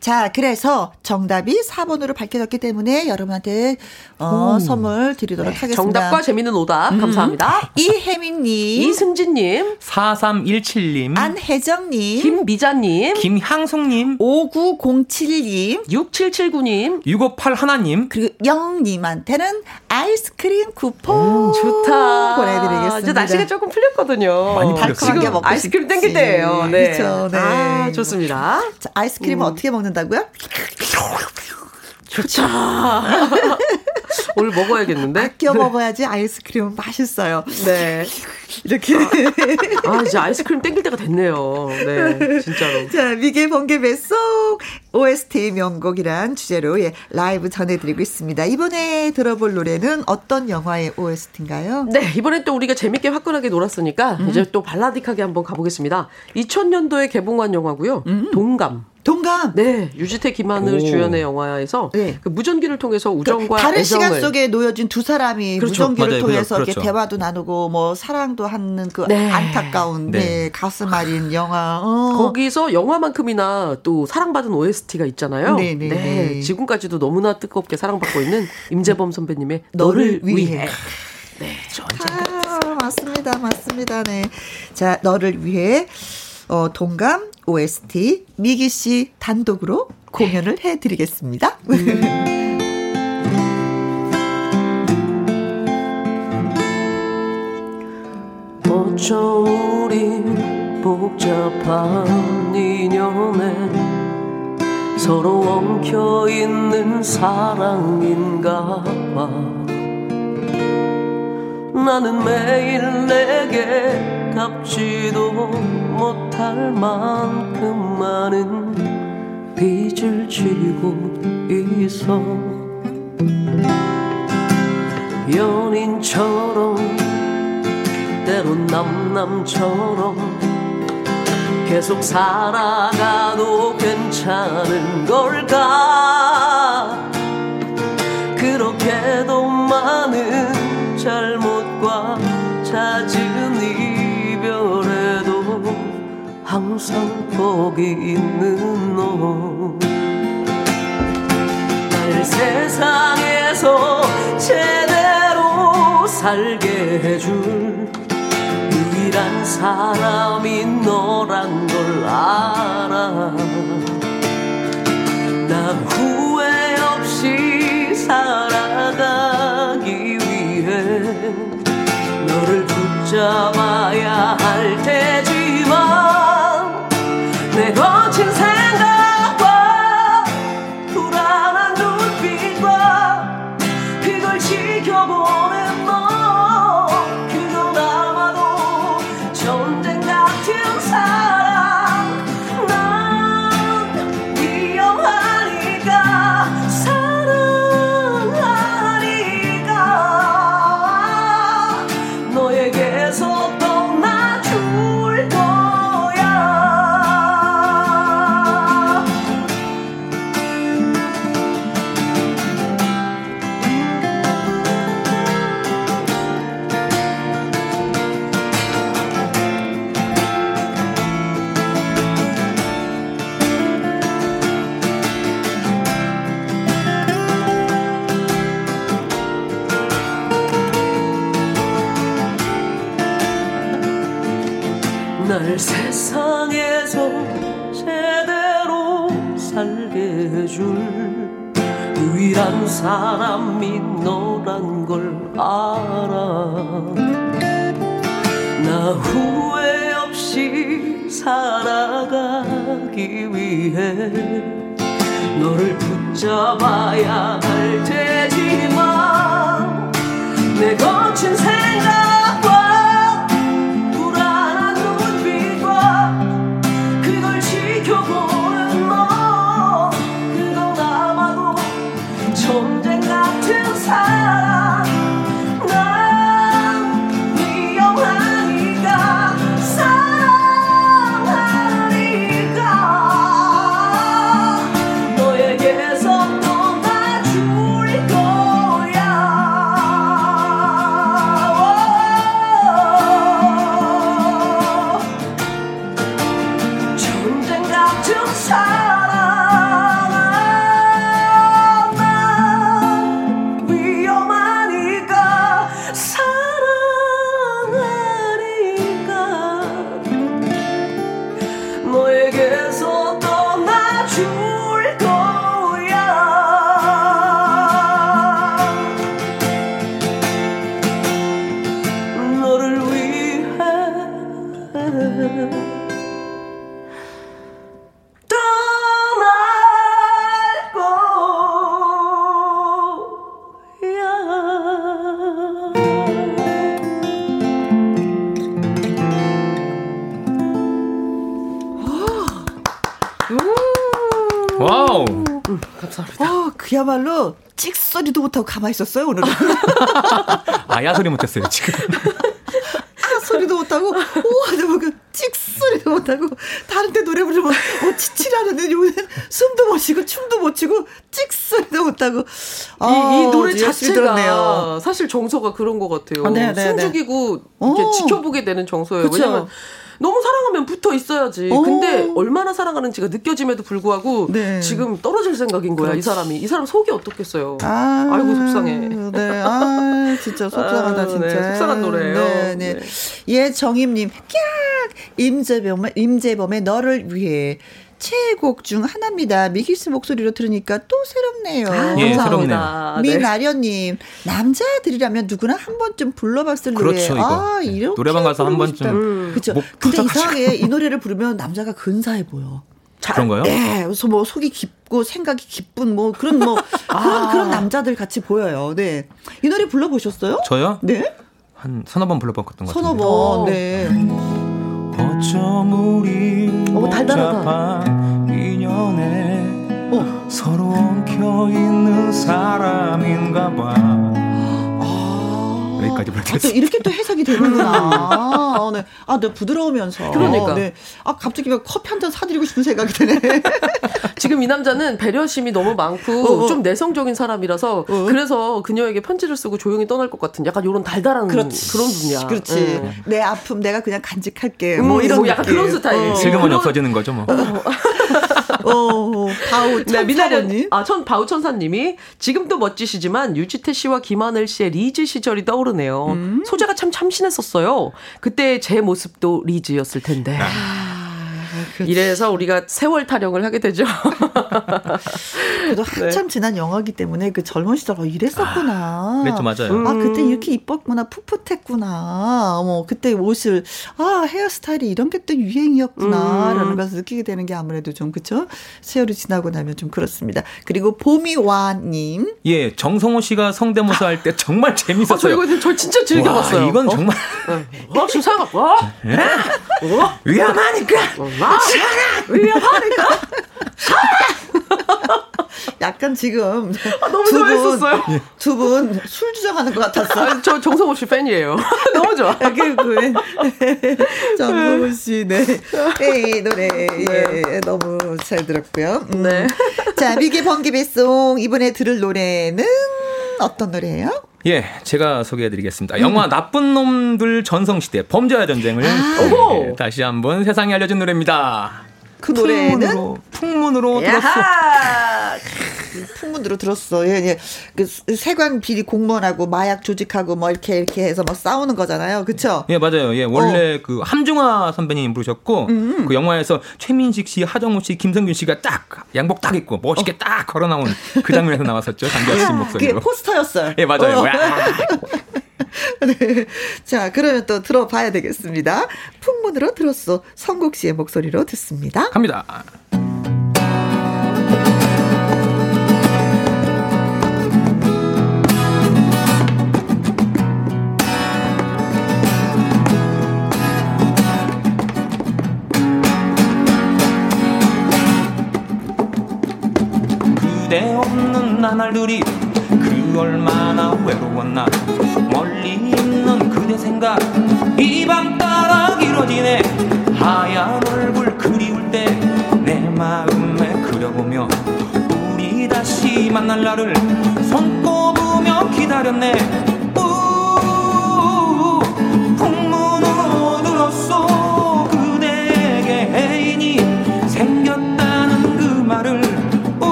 자, 그래서 정답이 4번으로 밝혀졌기 때문에 여러분한테 어, 선물 드리도록 하겠습니다. 네, 정답과 재미있는 오답 감사합니다. 이혜민 님, 이승진님, 4317님, 안혜정 님, 김미자님, 김향숙님, 5907님, 6779님. 658 하나님, 그리고 영님한테는 아이스크림 쿠폰 좋다. 보내드리겠습니다. 이제 날씨가 조금 풀렸거든요. 많이 달콤한 풀렸어요. 게 먹고 아이스크림. 땡길 때예요. 네. 그렇죠. 네. 아, 좋습니다. 자, 아이스크림은 음. 어떻게 먹는 다고요? 좋죠. 오늘 먹어야겠는데? 아껴 먹어야지 아이스크림은 맛있어요. 네. 이렇게. 아, 이제 아이스크림 땡길 때가 됐네요. 네, 진짜로. 자, 미개 번개 뱃속 OST 명곡이란 주제로 예, 라이브 전해드리고 있습니다. 이번에 들어볼 노래는 어떤 영화의 OST인가요? 네, 이번엔 또 우리가 재밌게 화끈하게 놀았으니까 음. 이제 또 발라딕하게 한번 가보겠습니다. 2000년도에 개봉한 영화고요. 동감. 동감. 네, 유지태 김하늘 오. 주연의 영화에서 네. 그 무전기를 통해서 우정과 다른 애정을 시간 속에 놓여진 두 사람이 그렇죠. 무전기를 맞아요. 통해서 그렇죠. 이렇게 대화도 나누고 뭐 사랑도 하는 그 네. 안타까운 네. 네. 가슴 아린 영화. 어. 거기서 영화만큼이나 또 사랑받은 OST가 있잖아요. 네네. 네. 지금까지도 너무나 뜨겁게 사랑받고 있는 임재범 선배님의 너를 너를 위해. 위해. 아, 맞습니다. 맞습니다. 네. 자, 너를 위해 어, 동감 OST 미기 씨 단독으로 공연을 해 드리겠습니다. 어쩜 우린 복잡한 인연에 서로 엉켜있는 사랑인가 봐 나는 매일 내게 갚지도 못할 만큼 많은 빚을 지고 있어. 연인처럼 때론 남남처럼 계속 살아가도 괜찮은 걸까? 그렇게도 많은 잘못 항상 거기 있는 너. 날 세상에서 제대로 살게 해줄 유일한 사람이 너란 걸 알아. 난 후회 없이 살아가기 위해 너를 붙잡 살아가기 위해 너를 붙잡아야 가만히 있었어요, 오늘은. 아야 소리 못했어요 지금. 아, 소리도 못하고, 오, 하자면 그 찍소리도 못하고, 다른 데 노래 부르면, 어, 치치라는데, 요는 숨도 못 쉬고, 춤도 못 추고, 찍소리도 못하고. 아, 이, 이 노래 열심히 자체가 들었네요. 사실 정서가 그런 것 같아요. 아, 네, 네, 숨 죽이고 이렇게 오. 지켜보게 되는 정서예요. 그쵸. 왜냐면 너무 사랑하면 붙어 있어야지. 오. 근데 얼마나 사랑하는지가 느껴짐에도 불구하고 네. 지금 떨어질 생각인 거야, 이 사람이. 이 사람 속이 어떻겠어요. 아, 아이고, 속상해. 네, 아, 진짜 속상하다, 아유, 진짜. 네, 속상한 노래예요. 네, 네. 네. 예, 정임님, 깍! 임재범의, 임재범의 너를 위해. 최애곡 중 하나입니다. 미키스 목소리로 들으니까 또 새롭네요. 아, 예, 감사합니다. 네. 민아련님 남자들이라면 누구나 한 번쯤 불러봤을 노래. 그렇죠, 이거. 아 네. 이렇게 노래방 가서 한 번쯤 싶다. 그렇죠. 목 근데. 이상하게 이 노래를 부르면 남자가 근사해 보여. 그런가요? 네, 그래서 뭐 속이 깊고 생각이 깊은 뭐 그런 뭐 아. 그런 그런 남자들 같이 보여요. 네, 이 노래 불러보셨어요? 저요? 네, 한 서너 번 불러봤던 것 서너 같은데. 번. 네. 어쩜 우리 어, 달달하다. 인연에 어. 서로 엉켜 있는 사람인가 봐. 아, 여기까지 아, 또 불렀어요. 이렇게 또 해석이 되는구나. 어, 네. 아, 네, 부드러우면서. 그러니까. 네. 아, 갑자기 막 커피 한 잔 사드리고 싶은 생각이 드네. 지금 이 남자는 배려심이 너무 많고 어, 어. 좀 내성적인 사람이라서 그래서 그녀에게 편지를 쓰고 조용히 떠날 것 같은 약간 이런 달달한 그런 분이야. 그렇지. 음. 내 아픔 내가 그냥 간직할게. 음, 뭐 이런 뭐 약간 느낌. 그런 스타일. 어. 슬그머니 없어지는 거죠 뭐. 어, 바우 네, 천사님. 아, 천, 바우 천사님이 지금도 멋지시지만 유지태 씨와 김하늘 씨의 리즈 시절이 떠오르네요. 음. 소재가 참 참신했었어요. 그때 제 모습도 리즈였을 텐데. 아, 그렇지. 이래서 우리가 세월 타령을 하게 되죠. 그래도 한참 지난 영화기 때문에 그 젊은 시절 어, 이랬었구나. 아, 그랬죠, 맞아요. 아, 그때 이렇게 이뻤구나, 풋풋했구나. 어머, 그때 옷을, 아, 헤어스타일이 이런 게 또 유행이었구나. 음. 라는 것을 느끼게 되는 게 아무래도 좀, 그쵸? 세월이 지나고 나면 좀 그렇습니다. 그리고 봄이와님. 예, 정성호 씨가 성대모사 할 때 정말 아, 저 재밌었어요. 이거 저 진짜 즐겨봤어요. 와, 이건 어? 정말 어, 지금 어? 어? 위험하니까. 아, 위험하니까. 약간 지금. 아, 너무 좋아했었어요. 두분 술 주정하는 것 같았어. 아, 저 정성호 씨 팬이에요. 너무 좋아. 그, 그, 정성호 씨, 네. 이 노래, 예, 너무 잘 들었고요. 음. 네. 자, 미개 번개 배송, 이번에 들을 노래는 어떤 노래예요? 예, 제가 소개해드리겠습니다. 영화 나쁜 놈들 전성시대 범죄와 전쟁을 오호. 예, 다시 한번 세상에 알려준 노래입니다. 그 노래는 풍문으로, 풍문으로 들었어. 풍문으로 들었어. 예, 예. 그 세관 비리 공무원하고 마약 조직하고 뭐 이렇게 이렇게 해서 막 싸우는 거잖아요. 그쵸? 예, 맞아요. 예, 어. 원래 그 함중아 선배님 부르셨고, 음. 그 영화에서 최민식 씨, 하정우 씨, 김성균 씨가 딱 양복 딱 입고 멋있게 딱 걸어 나온 그 장면에서 나왔었죠. 장기하 씨 그게 목소리로. 포스터였어요. 예, 맞아요. 어. 와. 네. 자, 그러면 또 들어봐야 되겠습니다. 풍문으로 들었어. 성국 씨의 목소리로 듣습니다. 갑니다. 그대 없는 나날들이 그 얼마나 외로웠나. 멀리 있는 그대 생각 이 밤 따라 길어지네. 하얀 얼굴 그리울 때 내 마음에 그려보며 우리 다시 만날 날을 손꼽으며 기다렸네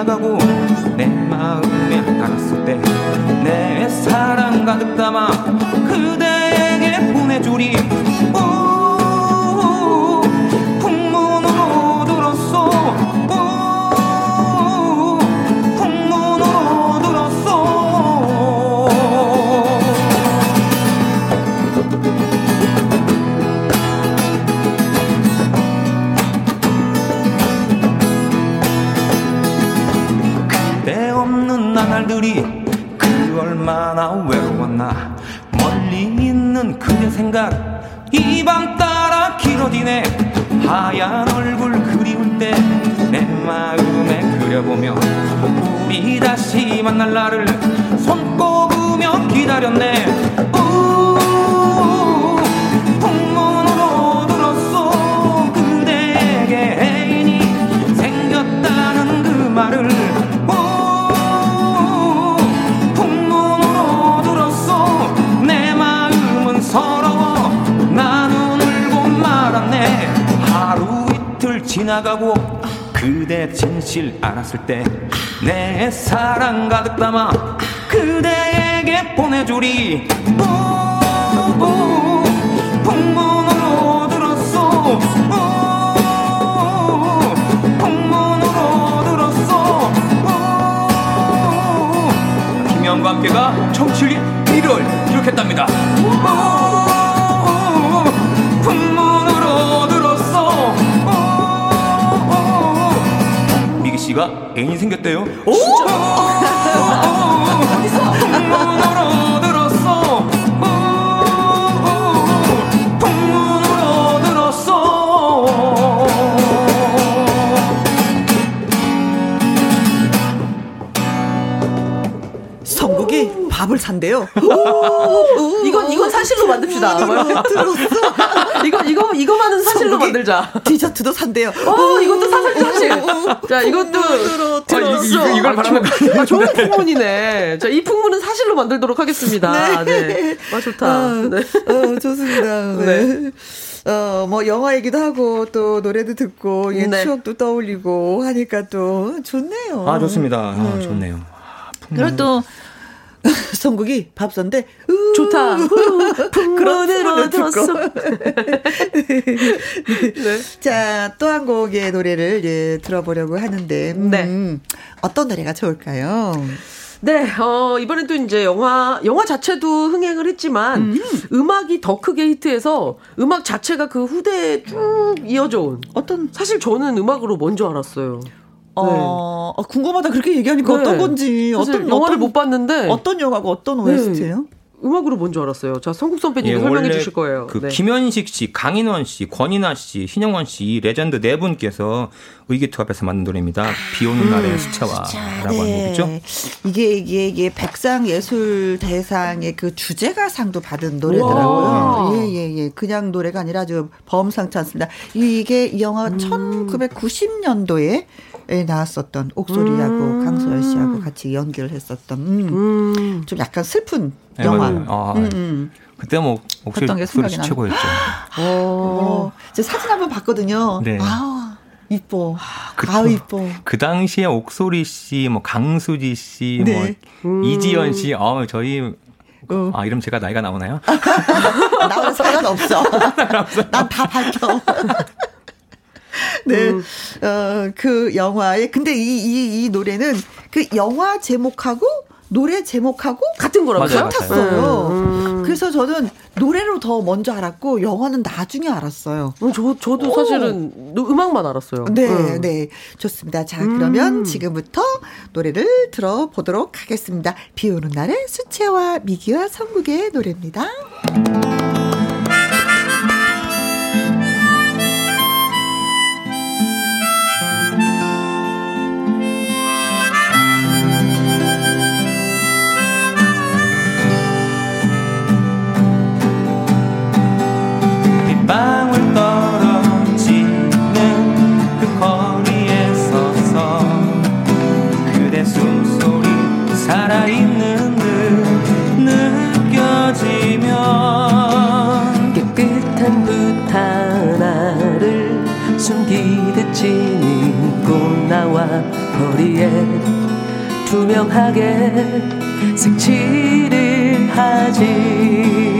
나가고 내 마음에 알았을 때 내 사랑 가득 담아 그대에게 보내주리 생각. 이 밤 따라 길어지네. 하얀 얼굴 그리울 때 내 마음에 그려보며 우리 다시 만날 날을 손꼽으며 기다렸네. 그 말을 지나가고 그대 진실 알았을 때 내 사랑 가득 담아 그대에게 보내주리. 오, 오, 풍문으로 들었어 오, 풍문으로 들었어 오, 김현과 함께가 청취율이 1을 기록했답니다. 오, 씨가 애인이 생겼대요 오, 풍문으로 들었어 오, 풍문으로 들었어 성국이 밥을 산대요. 이건 이건 사실로 만듭시다. 들었어. 이거 이거 이거만은 사실로 만들자. 디저트도 산대요. 어, 이것도 사실 사실. 자, 이것도 들어, 아, 들었어. 이- 이거- 이걸 바라는 거 아, 좋은 풍문이네. 자, 이 풍문은 사실로 만들도록 하겠습니다. 네. 아, 좋다. 아, 네. 어, 좋습니다. 네. 어, 뭐, 영화 얘기도 하고, 또 노래도 듣고, 예, 네. 추억도 떠올리고 하니까 또 좋네요. 아 좋습니다 아, 좋네요 그리고 또, 성국이 밥선데 좋다. 풍문으로 듣고. 들었어. 자, 또 한 곡의 노래를 예, 들어보려고 하는데 음, 네. 어떤 노래가 좋을까요? 네, 어, 이번엔 또 이제 영화, 영화 자체도 흥행을 했지만, 음. 악이더 크게 히트해서, 음악 자체가 그 후대에 쭉 이어져 온. 어떤 사실 저는 음악으로 뭔줄 알았어요. 어, 어, 궁금하다 그렇게 얘기하니까 네. 어떤 건지 어떤 영화를 어떤, 못 봤는데, 어떤 영화가 어떤 네. OST예요? 음악으로 뭔 줄 알았어요. 자, 성국 선배님이 예, 설명해 주실 거예요. 그 네. 김현식 씨, 강인원 씨, 권인하 씨, 신형원 씨, 이 레전드 네 분께서 의기투합해서 만든 노래입니다. 비 오는 날의 수채화라고 하는 곡이죠. 네. 이게 이게 이게 백상 예술 대상의 그 주제가 상도 받은 와. 노래더라고요. 예 예 예, 그냥 노래가 아니라 좀 범상치 않습니다. 이게 이 영화가 음. 1990년도에 에 나왔었던 옥소리하고 음. 강석현 씨하고 같이 연기를 했었던 음, 음. 좀 약간 슬픈 네, 영화. 아, 음, 음. 그때 뭐 목소리 생각이 최고였죠. 어, 제 사진 한번 봤거든요. 네. 아 이뻐. 그- 아 이뻐. 그 당시에 옥소리 씨, 뭐 강수지 씨, 네. 뭐 이지연 씨, 어 저희 어. 아 이름 제가 나이가 나오나요? 나오는 상관없어. 난 다 밝혀. 네, 어, 그 영화에, 근데 이, 이, 이 노래는 그 영화 제목하고 노래 제목하고 같은 거라고요? 같았어요. 음. 그래서 저는 노래로 더 먼저 알았고 영화는 나중에 알았어요. 음, 저, 저도 사실은 노- 음악만 알았어요. 네, 음. 네. 좋습니다. 자, 그러면 지금부터 노래를 들어보도록 하겠습니다. 비 오는 날의 수채화 미기와 성국의 노래입니다. 나와 거리에 투명하게 색칠을 하지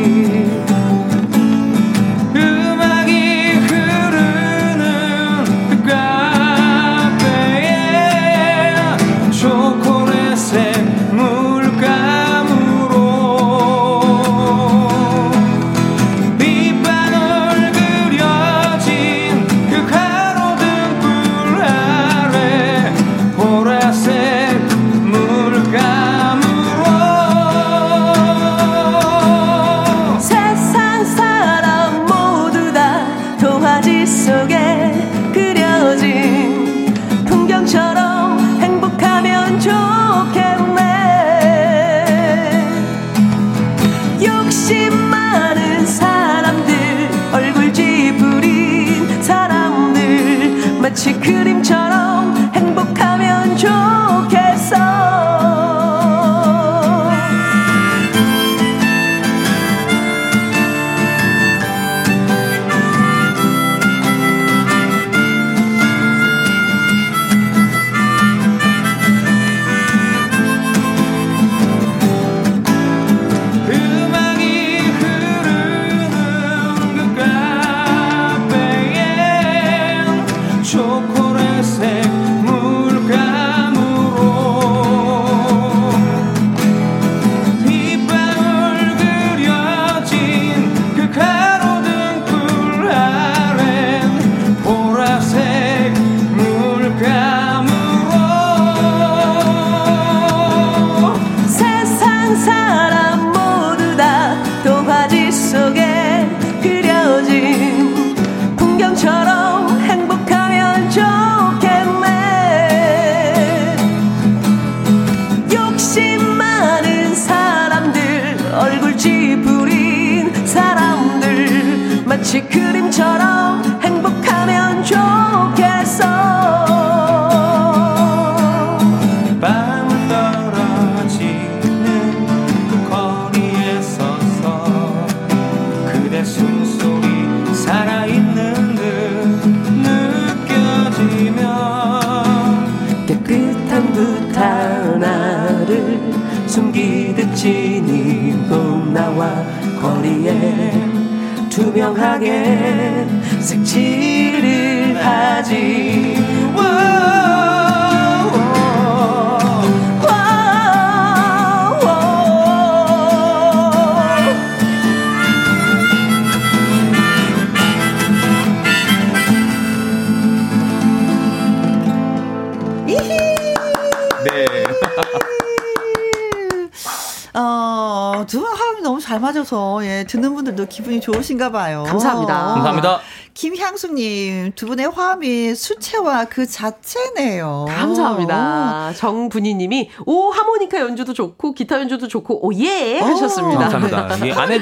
기분이 좋으신가 봐요. 감사합니다. 감사합니다. 김향수님 두 분의 화음이 수채화 그 자체네요. 감사합니다. 정분희님이 오 하모니카 연주도 좋고 기타 연주도 좋고 오 예 하셨습니다. 감사합니다. 예, 안에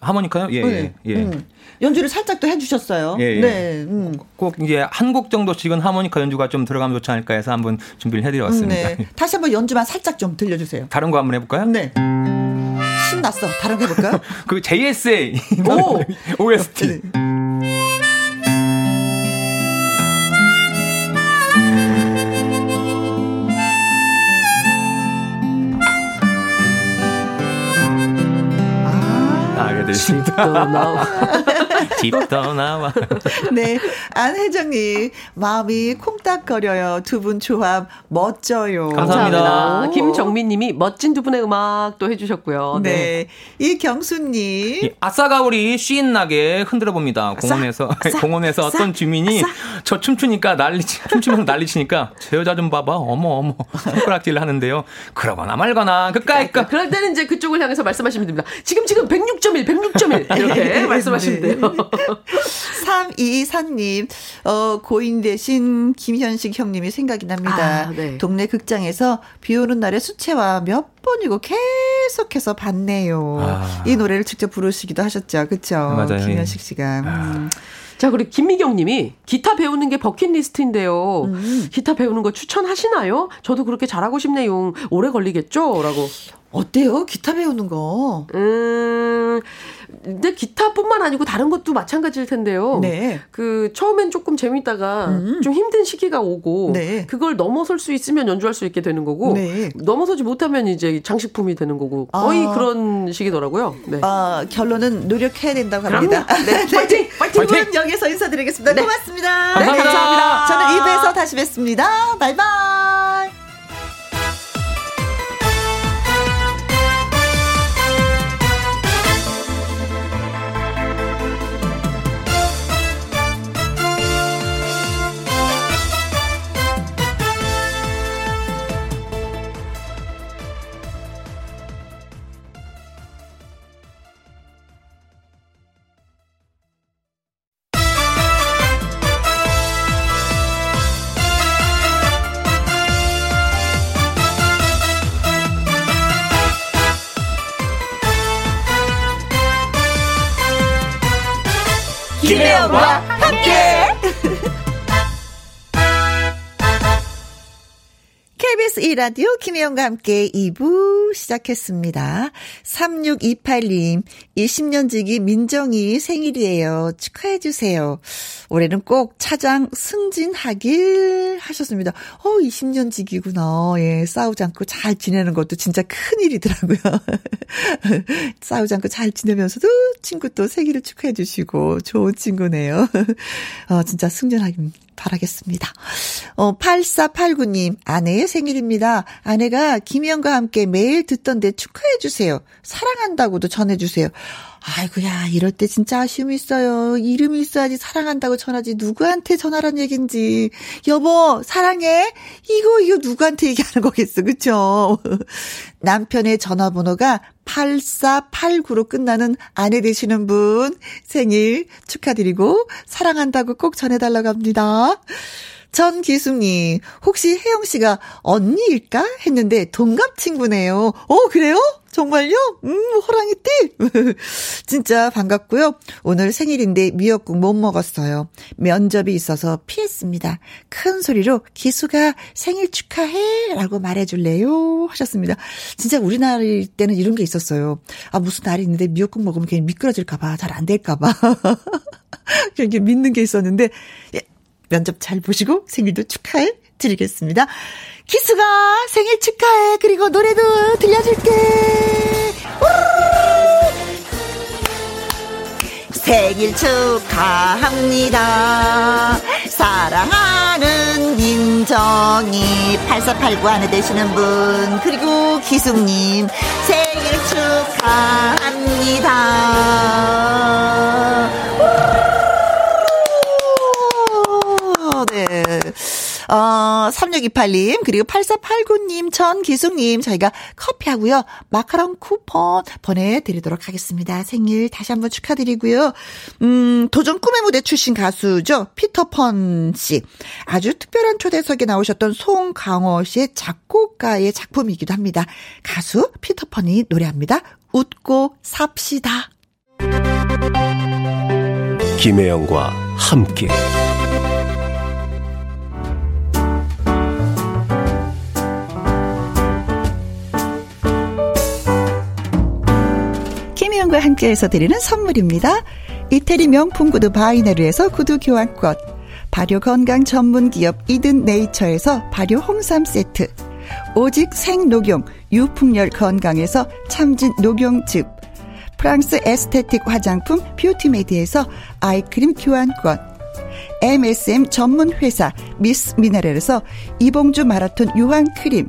하모니카요? 예, 네. 예. 음. 연주를 살짝 또 해주셨어요. 예, 예. 네. 음. 꼭 이제 한 곡 정도씩은 하모니카 연주가 좀 들어가면 좋지 않을까 해서 한번 준비를 해드려봤습니다. 네. 다시 한번 연주만 살짝 좀 들려주세요. 다른 거 한번 해볼까요? 네. 신났어. 다른 거 해볼까요? 그 JSA 오! OST. 집도 나와. 집도 나와. 네. 안혜정님, 마음이 콩닥거려요. 두 분 조합 멋져요. 감사합니다. 감사합니다. 김정민 님이 멋진 두 분의 음악도 해주셨고요. 네. 네. 이경수님. 예, 아싸가오리 쉰나게 흔들어 봅니다. 공원에서, 아싸, 공원에서 아싸, 어떤 주민이 아싸. 저 춤추니까 난리, 춤추면서 난리치니까 제 여자 좀 봐봐. 어머, 어머. 손가락질 하는데요. 그러거나 말거나, 그까이 까. 그럴 때는 이제 그쪽을 향해서 말씀하시면 됩니다. 지금, 지금 106.1, 106.1. 이렇게 네. 말씀하시면 돼요. 3224님, 어, 고인 대신 김현식 형님이 생각이 납니다. 아, 네. 동네 극장에서 비 오는 날에 수채화 몇 번이고 계속해서 봤네요. 아. 이 노래를 직접 부르시기도 하셨죠. 그쵸? 맞아요. 김현식 씨가. 아. 음. 자, 그리고 김미경 님이 기타 배우는 게 버킷리스트인데요. 음. 기타 배우는 거 추천하시나요? 저도 그렇게 잘하고 싶네요. 오래 걸리겠죠? 라고. 어때요? 기타 배우는 거? 음, 근데 기타뿐만 아니고 다른 것도 마찬가지일 텐데요. 네. 그 처음엔 조금 재밌다가 음. 좀 힘든 시기가 오고 네. 그걸 넘어설 수 있으면 연주할 수 있게 되는 거고 네. 넘어서지 못하면 이제 장식품이 되는 거고 거의 아. 그런 시기더라고요. 네. 아, 결론은 노력해야 된다고 합니다. 네. 파이팅! 파이팅! 두분 여기서 인사드리겠습니다. 네. 고맙습니다. 감사합니다. 네, 감사합니다. 저는 2부에서 다시 뵙습니다. 바이바이. 김혜 KBS 2라디오 김혜영과 함께 2부 시작했습니다. 3628님, 20년 지기 민정이 생일이에요. 축하해주세요. 올해는 꼭 차장 승진하길 하셨습니다. 어, 20년 지기구나. 예, 싸우지 않고 잘 지내는 것도 진짜 큰일이더라고요. 싸우지 않고 잘 지내면서도 친구 또 생일을 축하해주시고 좋은 친구네요. 어, 진짜 승진하길 바라겠습니다. 어, 8489님, 아내의 생일입니다. 아내가 김희영과 함께 매일 듣던데 축하해주세요. 사랑한다고도 전해주세요. 아이고야, 이럴 때 진짜 아쉬움이 있어요. 이름이 있어야지 사랑한다고 전하지. 누구한테 전하란 얘긴지. 여보, 사랑해? 이거, 이거 누구한테 얘기하는 거겠어. 그쵸? 남편의 전화번호가 8489로 끝나는 아내 되시는 분 생일 축하드리고 사랑한다고 꼭 전해달라고 합니다. 전기숙님, 혹시 혜영 씨가 언니일까? 했는데 동갑 친구네요. 어, 그래요? 정말요? 음, 호랑이 띠? 진짜 반갑고요. 오늘 생일인데 미역국 못 먹었어요. 면접이 있어서 피했습니다. 큰 소리로 기수가 생일 축하해! 라고 말해줄래요? 하셨습니다. 진짜 우리나라 때는 이런 게 있었어요. 아, 무슨 날이 있는데 미역국 먹으면 괜히 미끄러질까봐, 잘 안 될까봐. 이렇게 믿는 게 있었는데, 예, 면접 잘 보시고 생일도 축하해 드리겠습니다. 기수가 생일 축하해. 그리고 노래도 들려줄게. 생일 축하합니다. 사랑하는 민정이 8489 안에 되시는 분 그리고 기숙님 생일 축하합니다. 네. 어, 3628님, 그리고 8489님, 전기숙님, 저희가 커피하고요, 마카롱 쿠폰 보내드리도록 하겠습니다. 생일 다시 한번 축하드리고요. 음, 도전 꿈의 무대 출신 가수죠. 피터펀 씨. 아주 특별한 초대석에 나오셨던 송강호 씨의 작곡가의 작품이기도 합니다. 가수 피터펀이 노래합니다. 웃고 삽시다. 김혜영과 함께. 김희영과 함께해서 드리는 선물입니다. 이태리 명품 구두 바이네르에서 구두 교환권, 발효 건강 전문 기업 이든 네이처에서 발효 홍삼 세트, 오직 생녹용 유풍열 건강에서 참진 녹용즙, 프랑스 에스테틱 화장품 뷰티메디에서 아이크림 교환권, MSM 전문 회사 미스 미네랄에서 이봉주 마라톤 유황 크림,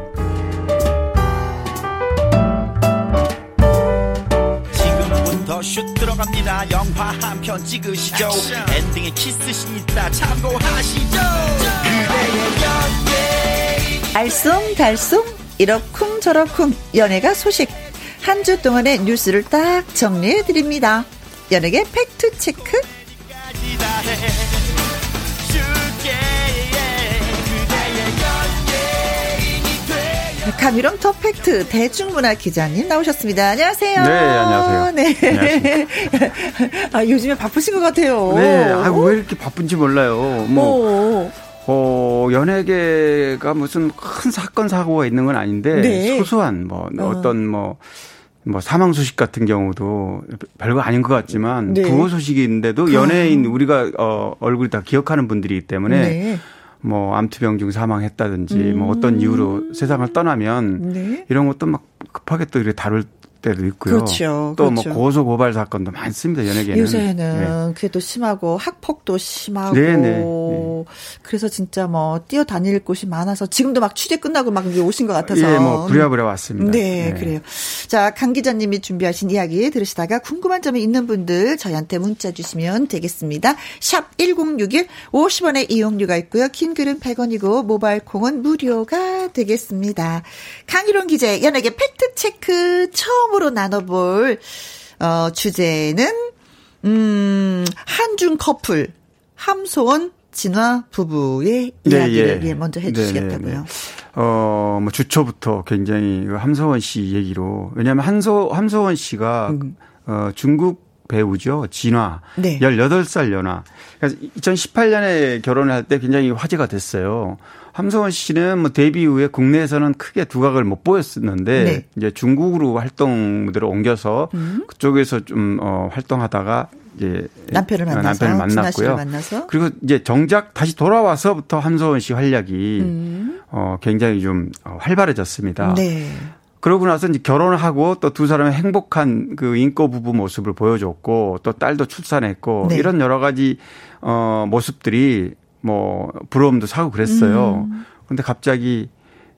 슛 들어갑니다. 영화 한 편 찍으시죠. 엔딩에 키스신 있다 참고하시죠. 그대의 알쏭달쏭 이러쿵 저러쿵 연예가 소식. 한 주 동안의 뉴스를 딱 정리해 드립니다. 연예계 팩트 체크. 더 팩트 대중문화 기자님 나오셨습니다. 안녕하세요. 네, 안녕하세요. 네. 아, 요즘에 바쁘신 것 같아요. 네, 아, 왜 이렇게 바쁜지 몰라요. 뭐, 오. 어, 연예계가 무슨 큰 사건, 사고가 있는 건 아닌데, 네. 소소한, 뭐, 어떤, 뭐, 뭐, 사망 소식 같은 경우도 별거 아닌 것 같지만, 네. 부호 소식인데도 연예인, 우리가, 어, 얼굴이 다 기억하는 분들이기 때문에, 네. 뭐, 암투병 중 사망했다든지, 뭐, 어떤 이유로 세상을 떠나면, 음. 네. 이런 것도 막 급하게 또 이렇게 다룰 때도 있고요. 그렇죠. 또 그렇죠. 뭐, 고소 고발 사건도 많습니다, 연예계는. 요새는 네. 그게 또 심하고 학폭도 심하고 네, 네, 네. 그래서 진짜 뭐 뛰어다닐 곳이 많아서 지금도 막 취재 끝나고 막 오신 것 같아서 예, 뭐 부랴부랴 왔습니다. 네, 네. 그래요. 자, 강 기자님이 준비하신 이야기 들으시다가 궁금한 점이 있는 분들 저희한테 문자 주시면 되겠습니다. 샵 1061, 50원의 이용료가 있고요. 긴 글은 100원이고 모바일 콩은 무료가 되겠습니다. 강희롱 기자의 연예계 팩트 체크 처음 으로 나눠볼 어, 주제는 음, 한중 커플 함소원 진화 부부의 네, 이야기를 예. 예, 먼저 해주시겠다고요. 네, 네, 네. 어, 뭐 주초부터 굉장히 그 함소원 씨 얘기로 왜냐하면 한소 함소원 씨가 어, 중국 배우죠 진화 음. 네. 18살 연하. 그래서 2018년에 결혼을 할 때 굉장히 화제가 됐어요. 함소원 씨는 뭐 데뷔 후에 국내에서는 크게 두각을 못 보였었는데 네. 음. 이제 중국으로 활동 무대로 옮겨서 그쪽에서 좀 어, 활동하다가 이제 남편을 만나서 남편을 만났고요. 만나서? 그리고 이제 정작 다시 돌아와서부터 함소원 씨 활약이 음. 어 굉장히 좀 어, 활발해졌습니다. 네. 그러고 나서 이제 결혼을 하고 또 두 사람의 행복한 그 인꼬 부부 모습을 보여줬고 또 딸도 출산했고 네. 이런 여러 가지 어 모습들이 뭐 부러움도 사고 그랬어요. 음. 근데 갑자기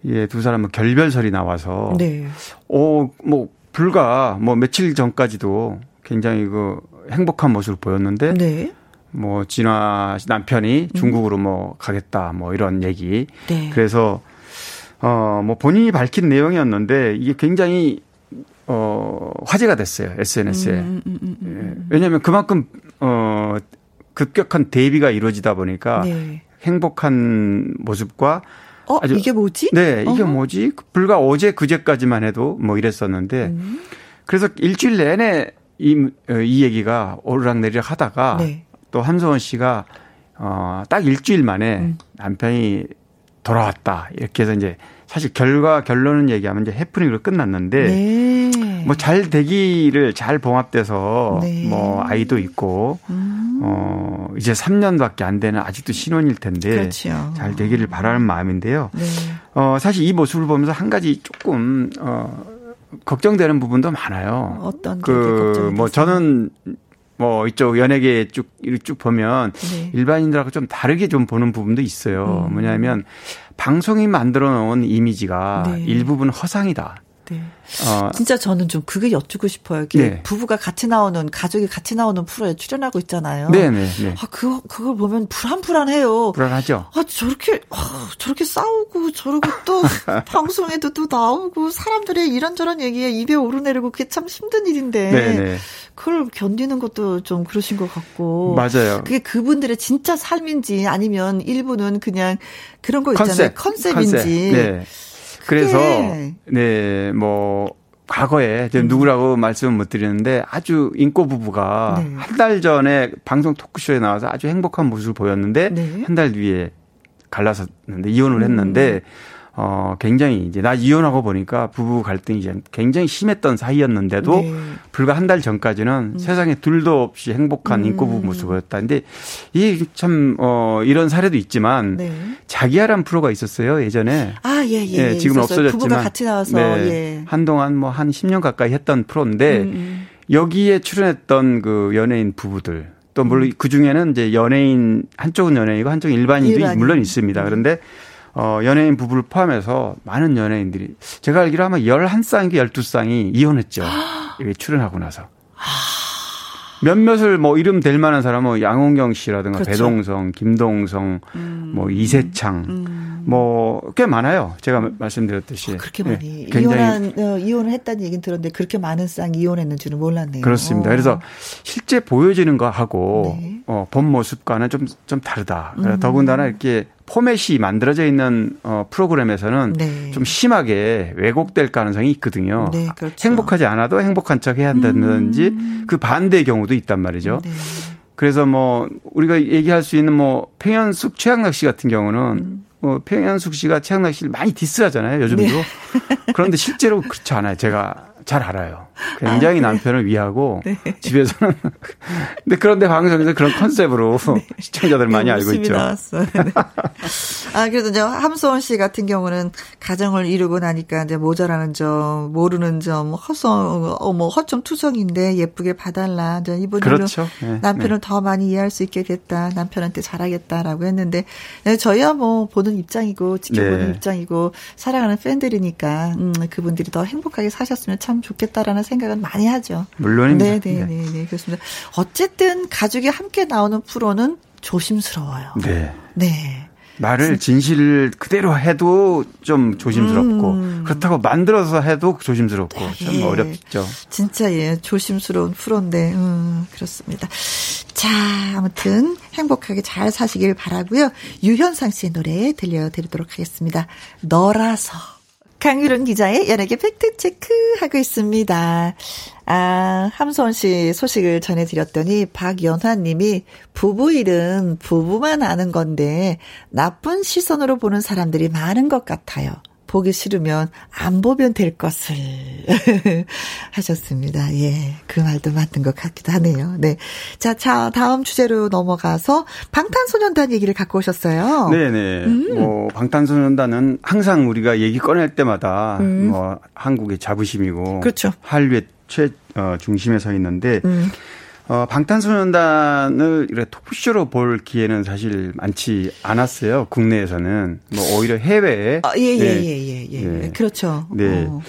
예, 두 사람은 결별설이 나와서 네. 어 뭐 불과 뭐 며칠 전까지도 굉장히 그 행복한 모습을 보였는데 네. 뭐 진화 남편이 음. 중국으로 뭐 가겠다 뭐 이런 얘기. 네. 그래서 어 뭐 본인이 밝힌 내용이었는데 이게 굉장히 어 화제가 됐어요 SNS에. 음, 음, 음, 음, 예. 왜냐하면 그만큼 어 급격한 대비가 이루어지다 보니까 네. 행복한 모습과 어 아주, 이게 뭐지? 네 이게 어허. 뭐지? 불과 어제 그제까지만 해도 뭐 이랬었는데 음. 그래서 일주일 내내 이, 어, 이 얘기가 오르락내리락 하다가 네. 또 한소원 씨가 어, 딱 일주일 만에 음. 남편이 돌아왔다. 이렇게 해서 이제 사실 결과 결론은 얘기하면 이제 해프닝으로 끝났는데 네. 뭐잘 되기를 잘 봉합돼서 네. 뭐 아이도 있고 음. 어 이제 3년밖에 안 되는 아직도 신혼일 텐데 그렇죠. 잘 되기를 바라는 마음인데요. 네. 어 사실 이 모습을 보면서 한 가지 조금 어 걱정되는 부분도 많아요. 어떤 그뭐 저는 뭐 이쪽 연예계 쭉, 쭉 보면 네. 일반인들하고 좀 다르게 좀 보는 부분도 있어요. 음. 뭐냐면 방송이 만들어 놓은 이미지가 네. 일부분 허상이다. 네. 어. 진짜 저는 좀 그게 여쭙고 싶어요. 네. 부부가 같이 나오는 가족이 같이 나오는 프로에 출연하고 있잖아요. 네네. 네. 아 그거 그걸 보면 불안불안해요. 불안하죠. 아 저렇게 아, 저렇게 싸우고 저러고 또 방송에도 또 나오고 사람들의 이런저런 얘기에 입에 오르내리고 그게 참 힘든 일인데. 네네. 그걸 견디는 것도 좀 그러신 것 같고. 맞아요. 그게 그분들의 진짜 삶인지 아니면 일부는 그냥 그런 거 있잖아요. 컨셉. 인지 컨셉. 네. 그래서 네, 뭐 과거에 음. 누구라고 말씀은 못 드리는데 아주 인꼬 부부가 네. 한달 전에 방송 토크쇼에 나와서 아주 행복한 모습을 보였는데 네. 한달 뒤에 갈라섰는데 이혼을 음. 했는데 어, 굉장히 이제 나 이혼하고 보니까 부부 갈등이 이제 굉장히 심했던 사이였는데도 네. 불과 한 달 전까지는 음. 세상에 둘도 없이 행복한 음. 인꼬 부부 모습이었다. 근데 이게 참, 어, 이런 사례도 있지만 네. 자기야란 프로가 있었어요, 예전에. 아, 예, 예. 예 지금 없어졌지만. 부부가 같이 나와서. 네, 예. 한동안 뭐 한 10년 가까이 했던 프로인데 음, 음. 여기에 출연했던 그 연예인 부부들 또 물론 음. 그 중에는 이제 연예인 한쪽은 연예인이고 한쪽은 일반인도 일반인. 물론 있습니다. 음. 그런데 어, 연예인 부부를 포함해서 많은 연예인들이 제가 알기로 아마 11쌍인가 12쌍이 이혼했죠. 여기 출연하고 나서. 몇몇을 뭐 이름 될 만한 사람은 뭐 양홍경 씨라든가 그렇죠. 배동성, 김동성, 음. 뭐 이세창, 음. 뭐꽤 많아요. 제가 말씀드렸듯이. 어, 그렇게 많이 네, 이혼한 어, 이혼을 했다는 얘기는 들었는데 그렇게 많은 쌍이 이혼했는 줄은 몰랐네요. 그렇습니다. 어. 그래서 실제 보여지는 거 하고 네. 어, 본 모습과는 좀좀 다르다. 음. 더군다나 이렇게 포맷이 만들어져 있는 어, 프로그램에서는 네. 좀 심하게 왜곡될 가능성이 있거든요. 네, 그렇죠. 행복하지 않아도 행복한 척 해야 한다든지 음. 그 반대의 경우도 있단 말이죠. 네. 그래서 뭐 우리가 얘기할 수 있는 뭐 평현숙 최양락 씨 같은 경우는 음. 뭐 평현숙 씨가 최양락 씨를 많이 디스하잖아요. 요즘도. 네. 그런데 실제로 그렇지 않아요. 제가 잘 알아요. 굉장히 아, 남편을 위하고 네. 집에서는 근데 그런데 방송에서 그런 컨셉으로 네. 시청자들 많이 알고 있죠. 나왔어. 네. 아 그래도 이제 함소원 씨 같은 경우는 가정을 이루고 나니까 이제 모자라는 점, 모르는 점, 허성 어뭐 허점 투성인데 예쁘게 봐달라. 이제 이분은 그렇죠. 네. 남편을 네. 더 많이 이해할 수 있게 됐다. 남편한테 잘하겠다라고 했는데 네, 저희야 뭐 보는 입장이고 지켜보는 네. 입장이고 사랑하는 팬들이니까 음, 그분들이 더 행복하게 사셨으면 참 좋겠다라는 생각은 많이 하죠. 물론입니다. 네, 네, 네, 네, 그렇습니다. 어쨌든 가족이 함께 나오는 프로는 조심스러워요. 네. 네. 말을 진실을 그대로 해도 좀 조심스럽고 음. 그렇다고 만들어서 해도 조심스럽고 참 예. 어렵죠. 진짜 예 조심스러운 프로인데 음, 그렇습니다. 자 아무튼 행복하게 잘 사시길 바라고요. 유현상 씨의 노래 들려드리도록 하겠습니다. 너라서. 강유론 기자의 연예계 팩트체크 하고 있습니다. 아, 함소원 씨 소식을 전해드렸더니 박연화 님이 부부 일은 부부만 아는 건데 나쁜 시선으로 보는 사람들이 많은 것 같아요. 보기 싫으면 안 보면 될 것을 하셨습니다. 예. 그 말도 맞는 것 같기도 하네요. 네. 자, 자, 다음 주제로 넘어가서 방탄소년단 얘기를 갖고 오셨어요. 네네. 음. 뭐, 방탄소년단은 항상 우리가 얘기 꺼낼 때마다 음. 뭐, 한국의 자부심이고. 그렇죠. 한류의 최, 어, 중심에 서 있는데, 음. 어, 방탄소년단을 이렇게 토크쇼로 볼 기회는 사실 많지 않았어요. 국내에서는. 뭐 오히려 해외에. 아, 예, 예, 네. 예, 예, 예, 예. 그렇죠. 네. 어.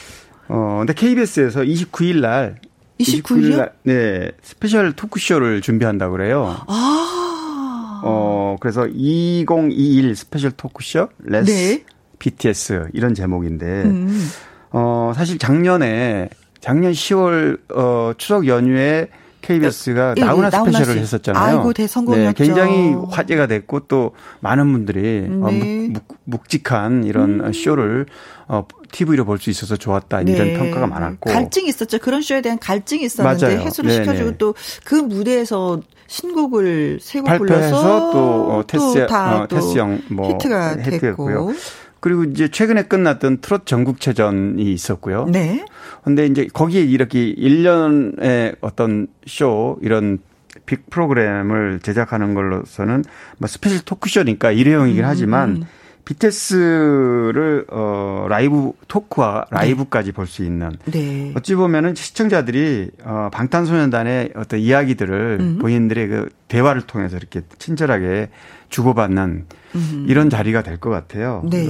어, 근데 KBS에서 29일 날 29일 날 네, 스페셜 토크쇼를 준비한다고 그래요. 아. 어, 그래서 2021 스페셜 토크쇼 Let's 네. BTS 이런 제목인데 음. 어, 사실 작년에 작년 10월 어 추석 연휴에 KBS가 예, 나훈아 스페셜을 했었잖아요. 아이고 대성공이었죠. 네, 굉장히 화제가 됐고 또 많은 분들이 어, 네. 묵, 묵직한 이런 음. 쇼를 어, TV로 볼 수 있어서 좋았다 네. 이런 평가가 많았고 갈증이 있었죠. 그런 쇼에 대한 갈증이 있었는데 맞아요. 해소를 네네. 시켜주고 또 그 무대에서 신곡을 세곡 불러서 또 어, 테스 어, 테스 형뭐 히트가 됐고 그리고 이제 최근에 끝났던 트롯 전국체전이 있었고요. 네. 근데 이제 거기에 이렇게 1년의 어떤 쇼 이런 빅 프로그램을 제작하는 걸로서는 뭐 스페셜 토크쇼니까 일회용이긴 음, 하지만 음. BTS를 어 라이브 토크와 라이브까지 네. 볼수 있는 네. 어찌 보면은 시청자들이 어 방탄소년단의 어떤 이야기들을 음. 본인들의 그 대화를 통해서 이렇게 친절하게 주고받는 음. 이런 자리가 될 것 같아요. 네.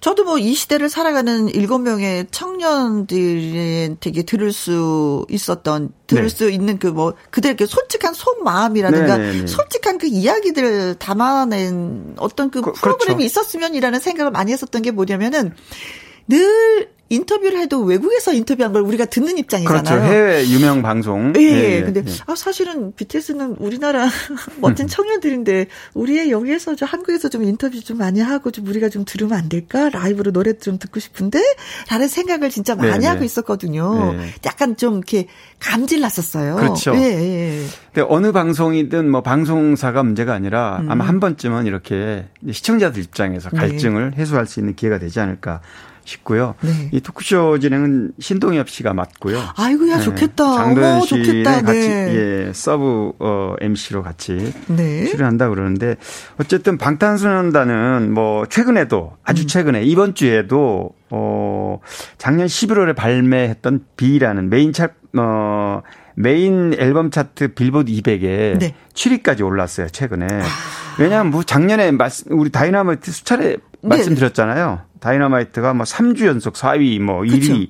저도 뭐 이 시대를 살아가는 일곱 명의 청년들이 되게 들을 수 있었던 들을 네. 수 있는 그 뭐 그들의 솔직한 속마음이라든가 네네네. 네, 네. 솔직한 그 이야기들을 담아낸 어떤 그, 그 프로그램이 그렇죠. 있었으면이라는 생각을 많이 했었던 게 뭐냐면은 늘 인터뷰를 해도 외국에서 인터뷰한 걸 우리가 듣는 입장이잖아요. 그렇죠. 해외 유명 방송. 예. 예. 근데 예. 아 사실은 BTS는 우리나라 멋진 청년들인데 우리의 여기에서 저 한국에서 좀 인터뷰 좀 많이 하고 좀 우리가 좀 들으면 안 될까? 라이브로 노래 좀 듣고 싶은데 라는 생각을 진짜 많이 네네. 하고 있었거든요. 네. 약간 좀 이렇게 감질 났었어요. 그렇죠. 예, 예. 근데 어느 방송이든 뭐 방송사가 문제가 아니라 음. 아마 한 번쯤은 이렇게 시청자들 입장에서 네. 갈증을 네. 해소할 수 있는 기회가 되지 않을까 싶고요. 네. 이 토크쇼 진행은 신동엽 씨가 맡고요. 아이고야 네. 좋겠다. 장도연 씨네 같이 예 서브 어 MC로 같이 네. 출연한다 그러는데 어쨌든 방탄소년단은 뭐 최근에도 아주 음. 최근에 음. 이번 주에도 어 작년 11월에 발매했던 BE라는 메인 차 어 메인 앨범 차트 빌보드 200에 네. 7위까지 올랐어요 최근에. 아. 왜냐하면 뭐 작년에 우리 다이나마이트 수차례 네. 말씀드렸잖아요. 다이너마이트가 뭐 3주 연속 4위, 뭐 1위,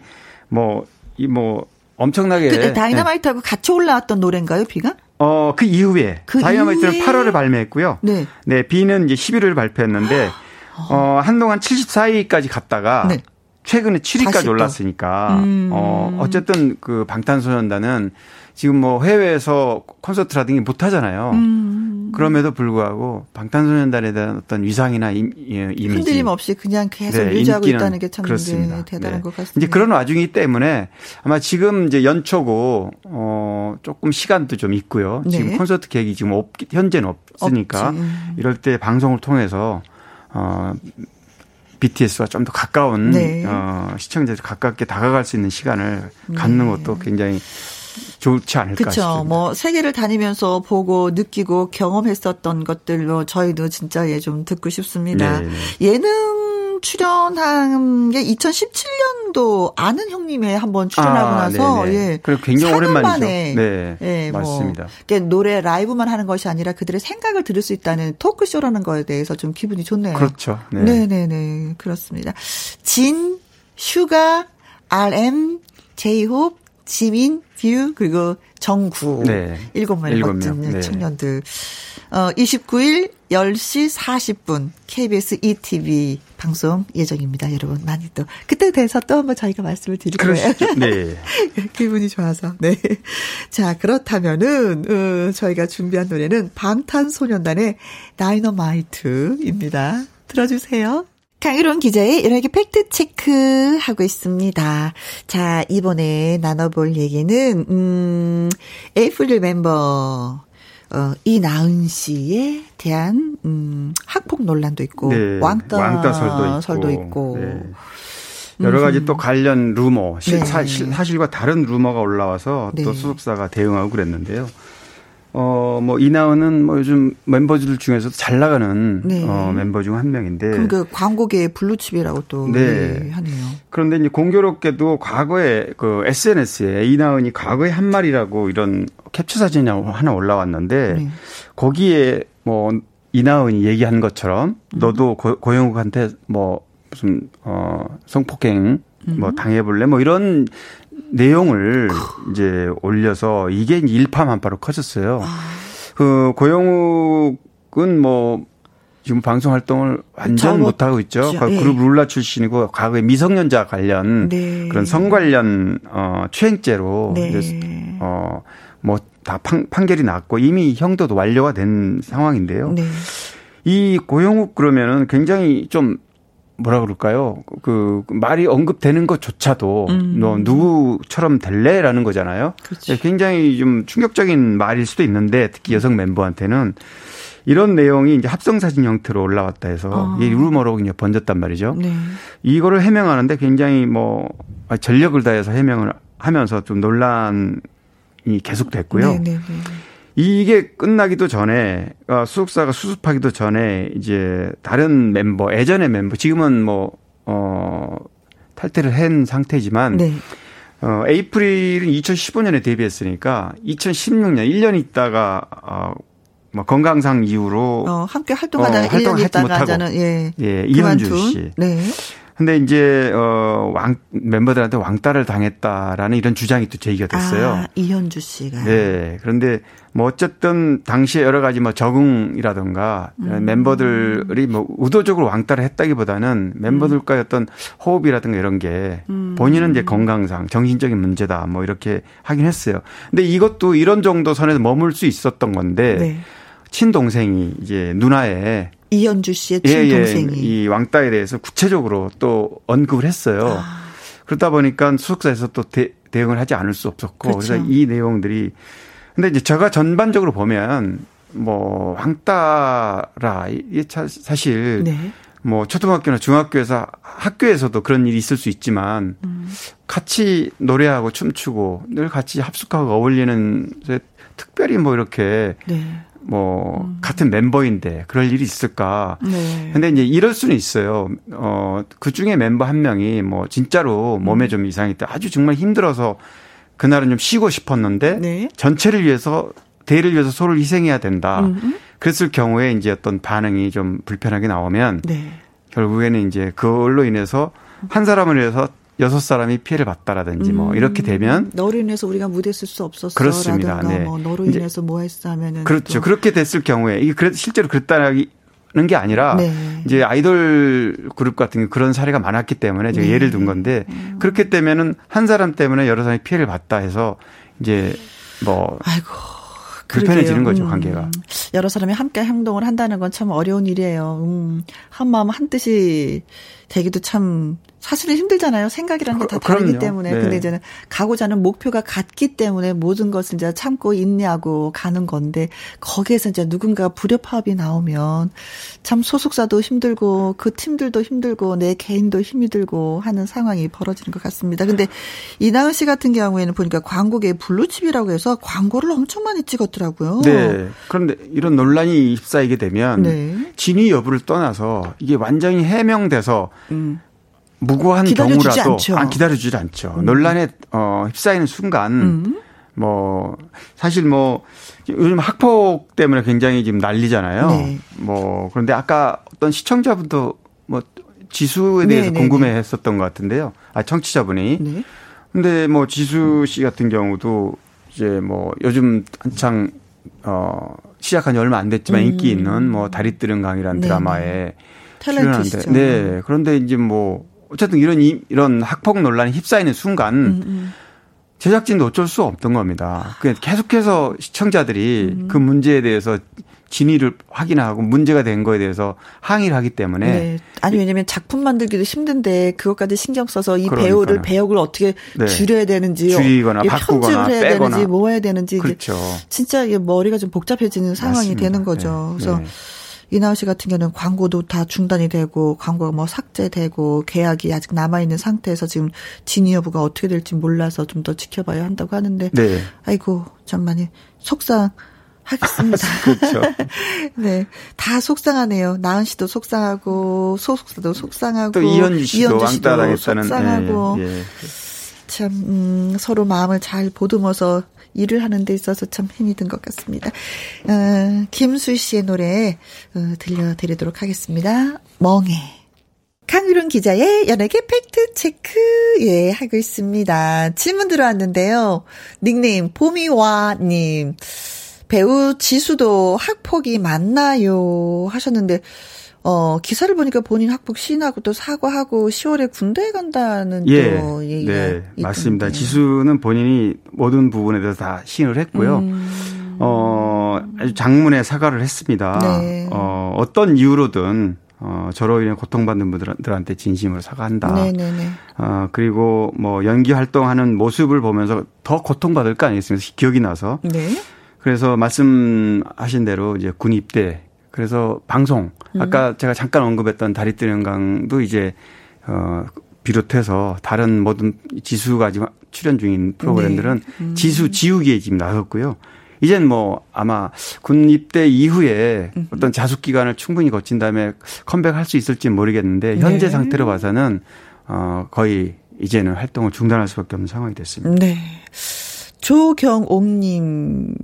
뭐, 이 뭐, 엄청나게. 그 다이너마이트하고 네. 같이 올라왔던 노래인가요, BE가? 어, 그 이후에. 그 다이너마이트는 이후에? 8월에 발매했고요. 네. 네, 비는 이제 11월 발표했는데, 어, 한동안 74위까지 갔다가, 네. 최근에 7위까지 올랐으니까, 음. 어, 어쨌든 그 방탄소년단은 지금 뭐 해외에서 콘서트라든지 못 하잖아요. 음. 그럼에도 불구하고 방탄소년단에 대한 어떤 위상이나 임, 예, 이미지 흔들림 없이 그냥 계속 네, 유지하고 있다는 게참 대단한 네. 것 같습니다. 이제 그런 와중이기 때문에 아마 지금 이제 연초고 어 조금 시간도 좀 있고요. 네. 지금 콘서트 계획이 지금 없, 현재는 없으니까 없지. 이럴 때 방송을 통해서 어 BTS와 좀 더 가까운 네. 어, 시청자들 가깝게 다가갈 수 있는 시간을 갖는 네. 것도 굉장히 좋지 않을까 그렇죠. 싶습니다. 뭐 세계를 다니면서 보고 느끼고 경험했었던 것들로 저희도 진짜 예 좀 듣고 싶습니다. 네, 네. 예능 출연한 게 2017년도 아는 형님의 한번 출연하고 아, 나서 네네. 네. 예. 그리고 굉장히 오랜만이죠. 네, 예, 뭐 맞습니다. 뭐 노래 라이브만 하는 것이 아니라 그들의 생각을 들을 수 있다는 토크쇼라는 거에 대해서 좀 기분이 좋네요. 그렇죠. 네, 네, 네, 네. 그렇습니다. 진, 슈가, RM, 제이홉, 지민, 뷔 그리고 정국 네. 일곱 명의 멋진 네. 청년들. 어 29일 10시 40분 KBS 2TV 방송 예정입니다. 여러분 많이 또 그때 돼서 또 한번 저희가 말씀을 드릴 거예요. 네. 기분이 좋아서. 네. 자, 그렇다면은 어, 저희가 준비한 노래는 방탄소년단의 다이너마이트입니다. 들어주세요. 강유론 기자의 이렇게 팩트 체크 하고 있습니다. 자, 이번에 나눠볼 얘기는, 음, 에이프릴 멤버, 어, 이나은 씨에 대한, 음, 학폭 논란도 있고, 네, 왕따, 왕따설도 있고. 있고. 네. 여러 가지 또 관련 루머, 네. 사실, 사실과 다른 루머가 올라와서 네. 또 소속사가 대응하고 그랬는데요. 어, 뭐, 이나은은 뭐 요즘 멤버들 중에서도 잘 나가는 네. 어, 멤버 중 한 명인데. 그럼 그 광고계의 블루칩이라고 또 네. 네. 하네요. 그런데 이제 공교롭게도 과거에 그 SNS에 이나은이 과거의 한 말이라고 이런 캡처 사진이 하나 올라왔는데 네. 거기에 뭐 이나은이 얘기한 것처럼 음. 너도 고, 고영욱한테 뭐 무슨 어 성폭행 뭐 음. 당해볼래 뭐 이런 내용을 이제 올려서 이게 일파만파로 커졌어요. 아. 그 고영욱은 뭐 지금 방송 활동을 완전 못 하고 있죠. 그 예. 그룹 룰라 출신이고 과거에 미성년자 관련 네. 그런 성 관련 어 추행죄로 네. 이제 어뭐 다 판, 판결이 났고 이미 형도도 완료가 된 상황인데요. 네. 이 고영욱 그러면은 굉장히 좀 뭐라 그럴까요? 그 말이 언급되는 것조차도 음. 너 누구처럼 될래라는 거잖아요. 그렇지. 굉장히 좀 충격적인 말일 수도 있는데 특히 여성 멤버한테는 이런 내용이 이제 합성 사진 형태로 올라왔다 해서 아. 이 루머로 이제 번졌단 말이죠. 네. 이거를 해명하는데 굉장히 뭐 전력을 다해서 해명을 하면서 좀 논란이 계속됐고요. 네, 네, 네. 이게 끝나기도 전에 어, 수석사가 수습하기도 전에 이제 다른 멤버 예전의 멤버 지금은 뭐어 탈퇴를 한 상태지만 네. 어 에이프릴은 2015년에 데뷔했으니까 2016년 1년 있다가 어뭐 건강상 이유로 어 함께 활동하다 어, 활동을 하지 못하고 예, 예 이현주 씨. 네. 근데 이제 어왕 멤버들한테 왕따를 당했다라는 이런 주장이 또 제기가 됐어요. 아, 이현주 씨가. 네. 그런데 뭐 어쨌든 당시에 여러 가지 뭐 적응이라든가 음. 멤버들이 뭐 의도적으로 왕따를 했다기보다는 멤버들과의 어떤 호흡이라든가 이런 게 음. 본인은 이제 건강상 정신적인 문제다 뭐 이렇게 하긴 했어요. 근데 이것도 이런 정도 선에서 머물 수 있었던 건데 네. 친동생이 이제 누나의 이현주 씨의 친동생이 예, 예. 이 왕따에 대해서 구체적으로 또 언급을 했어요. 아. 그러다 보니까 수석사에서 또 대, 응을 하지 않을 수 없었고 그렇죠. 그래서 이 내용들이 근데 이제 제가 전반적으로 보면 뭐 왕따라 이게 사실 네. 뭐 초등학교나 중학교에서 학교에서도 그런 일이 있을 수 있지만 음. 같이 노래하고 춤추고 늘 같이 합숙하고 어울리는 특별히 뭐 이렇게 네. 뭐 음. 같은 멤버인데 그럴 일이 있을까? 네. 근데 이제 이럴 수는 있어요. 어그 중에 mem버 한 명이 뭐 진짜로 몸에 음. 좀 이상이 있다. 아주 정말 힘들어서 그날은 좀 쉬고 싶었는데 네. 전체를 위해서 대를 위해서 소를 희생해야 된다. 음 그랬을 경우에 이제 어떤 반응이 좀 불편하게 나오면 네. 결국에는 이제 그걸로 인해서 한 사람을 위해서 여섯 사람이 피해를 봤다라든지 뭐 음. 이렇게 되면 너로 인해서 우리가 무대 쓸 수 없었어. 그렇습니다. 네. 뭐 너로 인해서 뭐 했어 하면은 그렇죠. 그렇게 됐을 경우에 이게 그래 실제로 그랬다는 게 아니라 네. 이제 아이돌 그룹 같은 게 그런 사례가 많았기 때문에 제가 네. 예를 든 건데 음. 그렇게 되면은 한 사람 때문에 여러 사람이 피해를 봤다 해서 이제 뭐 아이고 불편해지는 거죠, 음. 관계가. 여러 사람이 함께 행동을 한다는 건 참 어려운 일이에요. 음, 한 마음 한 뜻이 되기도 참 사실은 힘들잖아요. 생각이라는 게 다 다르기 때문에. 네. 근데 이제는 가고자 하는 목표가 같기 때문에 모든 것을 이제 참고 인내하고 가는 건데 거기에서 이제 누군가 불협화음이 나오면 참 소속사도 힘들고 그 팀들도 힘들고 내 개인도 힘이 들고 하는 상황이 벌어지는 것 같습니다. 근데 이나은 씨 같은 경우에는 보니까 광고계 블루칩이라고 해서 광고를 엄청 많이 찍었더라고요. 네. 그런데 이런 논란이 휩싸이게 되면 네. 진위 여부를 떠나서 이게 완전히 해명돼서 음. 무고한 경우라도 안 기다려주지 않죠. 음. 논란에 어, 휩싸이는 순간 음. 뭐 사실 뭐 요즘 학폭 때문에 굉장히 지금 난리잖아요. 네. 뭐 그런데 아까 어떤 시청자분도 뭐 지수에 대해서 네, 네, 네. 궁금해했었던 것 같은데요. 아 청취자분이. 네. 근데 뭐 지수 씨 같은 경우도 이제 뭐 요즘 한창 어 시작한 지 얼마 안 됐지만 음. 인기 있는 뭐 다리 뜨는 강이라는 네, 드라마에 출연하는데 네 그런데 이제 뭐 어쨌든 이런 이런 학폭 논란에 휩싸이는 순간 음, 음. 제작진도 어쩔 수 없던 겁니다. 그 계속해서 시청자들이 음. 그 문제에 대해서 진위를 확인하고 문제가 된 거에 대해서 항의를 하기 때문에 네. 아니 왜냐면 작품 만들기도 힘든데 그것까지 신경 써서 이 그러니까요. 배우를 배역을 어떻게 네. 줄여야 되는지 줄이거나 바꾸거나 해야 빼거나 되는지 뭐 해야 되는지 그렇죠. 진짜 머리가 좀 복잡해지는 상황이 맞습니다. 되는 거죠. 네. 그래서 네. 이나우 씨 같은 경우는 광고도 다 중단이 되고 광고가 뭐 삭제되고 계약이 아직 남아 있는 상태에서 지금 진위 여부가 어떻게 될지 몰라서 좀 더 지켜봐야 한다고 하는데 네. 아이고 참 많이 속상. 하겠습니다. 그렇죠. 네. 다 속상하네요. 나은 씨도 속상하고, 소속사도 속상하고. 또 이현주 씨도 왕따 당했다는. 속상하고. 예, 예. 참, 음, 서로 마음을 잘 보듬어서 일을 하는 데 있어서 참 힘이 든 것 같습니다. 어, 김수희 씨의 노래 어, 들려드리도록 하겠습니다. 멍에. 강유론 기자의 연예계 팩트 체크, 예, 하고 있습니다. 질문 들어왔는데요. 닉네임, 봄이와 님. 배우 지수도 학폭이 맞나요? 하셨는데, 어, 기사를 보니까 본인 학폭 시인하고 또 사과하고 10월에 군대에 간다는 예, 또 얘기가 네, 맞습니다. 지수는 본인이 모든 부분에 대해서 다 시인을 했고요. 음. 어, 아주 장문의 사과를 했습니다. 네. 어, 어떤 이유로든 어, 저로 인해 고통받는 분들한테 진심으로 사과한다. 네네네. 네, 네. 어, 그리고 뭐 연기 활동하는 모습을 보면서 더 고통받을 거 아니겠습니까? 기억이 나서. 네. 그래서 말씀하신 대로 이제 군 입대 그래서 방송 음. 아까 제가 잠깐 언급했던 다리 뜨는 강도 이제 어 비롯해서 다른 모든 지수가 지금 출연 중인 프로그램들은 네. 음. 지수 지우기에 지금 나섰고요. 이젠 뭐 아마 군 입대 이후에 음. 어떤 자숙 기간을 충분히 거친 다음에 컴백할 수 있을지 모르겠는데 현재 네. 상태로 봐서는 어 거의 이제는 활동을 중단할 수밖에 없는 상황이 됐습니다. 네. 조경옥님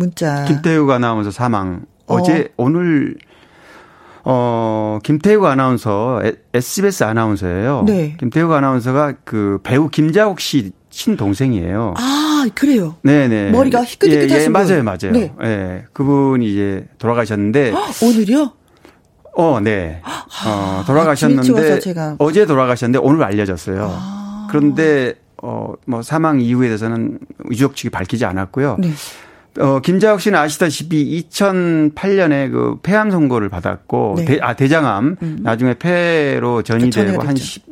문자. 김태욱 아나운서 사망. 어제 어. 오늘 어 김태욱 아나운서 SBS 아나운서예요. 네. 김태욱 아나운서가 그 배우 김자옥 씨 친동생이에요. 아, 그래요? 네네. 머리가 희끗희끗하신 예, 예, 맞아요, 맞아요. 네. 예, 그분이 이제 돌아가셨는데. 오늘요? 어, 네. 어, 돌아가셨는데. 어제 돌아가셨는데 오늘 알려졌어요. 아. 그런데, 어, 뭐 사망 이유에 대해서는 유족 측이 밝히지 않았고요. 네. 어, 김자혁 씨는 아시다시피 2008년에 그 폐암 선고를 받았고, 네. 대, 아, 대장암, 음. 나중에 폐로 전이 되고 한 10,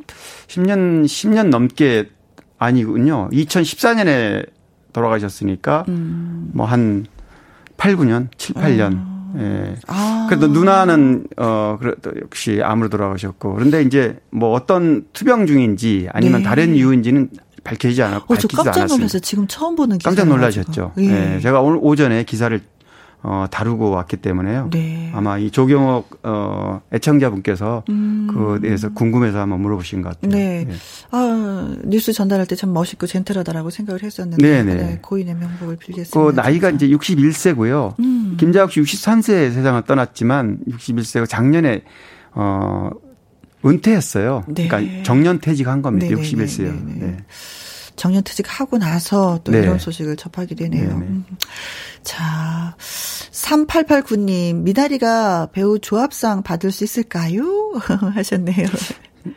10년, 10년 넘게 아니군요. 2014년에 돌아가셨으니까, 음. 뭐 한 8, 9년, 7, 8년. 아. 예. 아. 그래도 누나는 어 그래도 역시 암으로 돌아가셨고 그런데 이제 뭐 어떤 투병 중인지 아니면 네. 다른 이유인지는 밝혀지지 않았고 어, 저 깜짝 놀라서 지금 처음 보는 기사 깜짝 놀라셨죠. 예. 네, 제가 오늘 오전에 기사를 어, 다루고 왔기 때문에요. 네. 아마 이 조경옥 어, 애청자분께서 음. 그에 대해서 궁금해서 한번 물어보신 것 같아요. 네. 네. 아, 뉴스 전달할 때 참 멋있고 젠틀하다라고 생각을 했었는데 네네. 네. 네, 고인의 명복을 빌겠습니다. 그 나이가 이제 61세고요. 음. 김자욱 씨 63세에 세상을 떠났지만 61세고 작년에 어 은퇴했어요. 네. 그러니까 정년 퇴직한 겁니다. 네네네. 61세요. 네. 정년퇴직하고 나서 또 네. 이런 소식을 접하게 되네요. 음. 자, 3889님, 미나리가 배우 조합상 받을 수 있을까요? 하셨네요.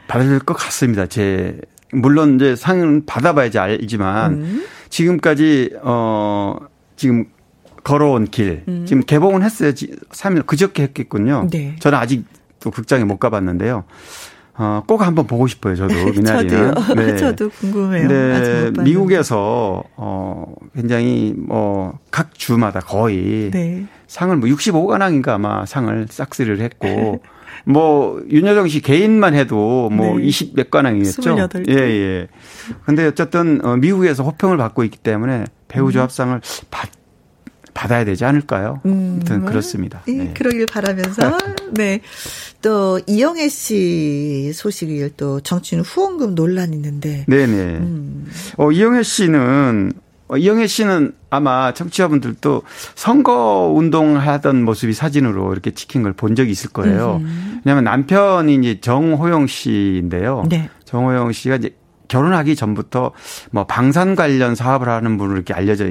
받을 것 같습니다. 제, 물론 이제 상은 받아봐야지 알지만, 음. 지금까지, 어, 지금 걸어온 길, 음. 지금 개봉은 했어요. 3일 그저께 했겠군요. 네. 저는 아직 또 극장에 못 가봤는데요. 어, 꼭 한번 보고 싶어요, 저도, 미나리는. 네. 저도 궁금해요. 네. 미국에서, 어, 굉장히 뭐, 각 주마다 거의 네. 상을 뭐 65관왕인가 아마 상을 싹쓸이를 했고, 뭐, 윤여정 씨 개인만 해도 뭐 네. 20몇 관왕이었죠. 28. 예, 예. 근데 어쨌든, 어, 미국에서 호평을 받고 있기 때문에 배우 음. 조합상을 받 받아야 되지 않을까요? 음, 아무튼 그렇습니다. 네. 네. 그러길 바라면서 네. 또 이영애 씨 소식을 또 정치인 후원금 논란 있는데. 네네. 음. 어 이영애 씨는 어, 이영애 씨는 아마 청취자분들도 선거 운동하던 모습이 사진으로 이렇게 찍힌 걸 본 적이 있을 거예요. 음. 왜냐하면 남편이 이제 정호영 씨인데요. 네. 정호영 씨가 이제 결혼하기 전부터 뭐 방산 관련 사업을 하는 분으로 이렇게 알려져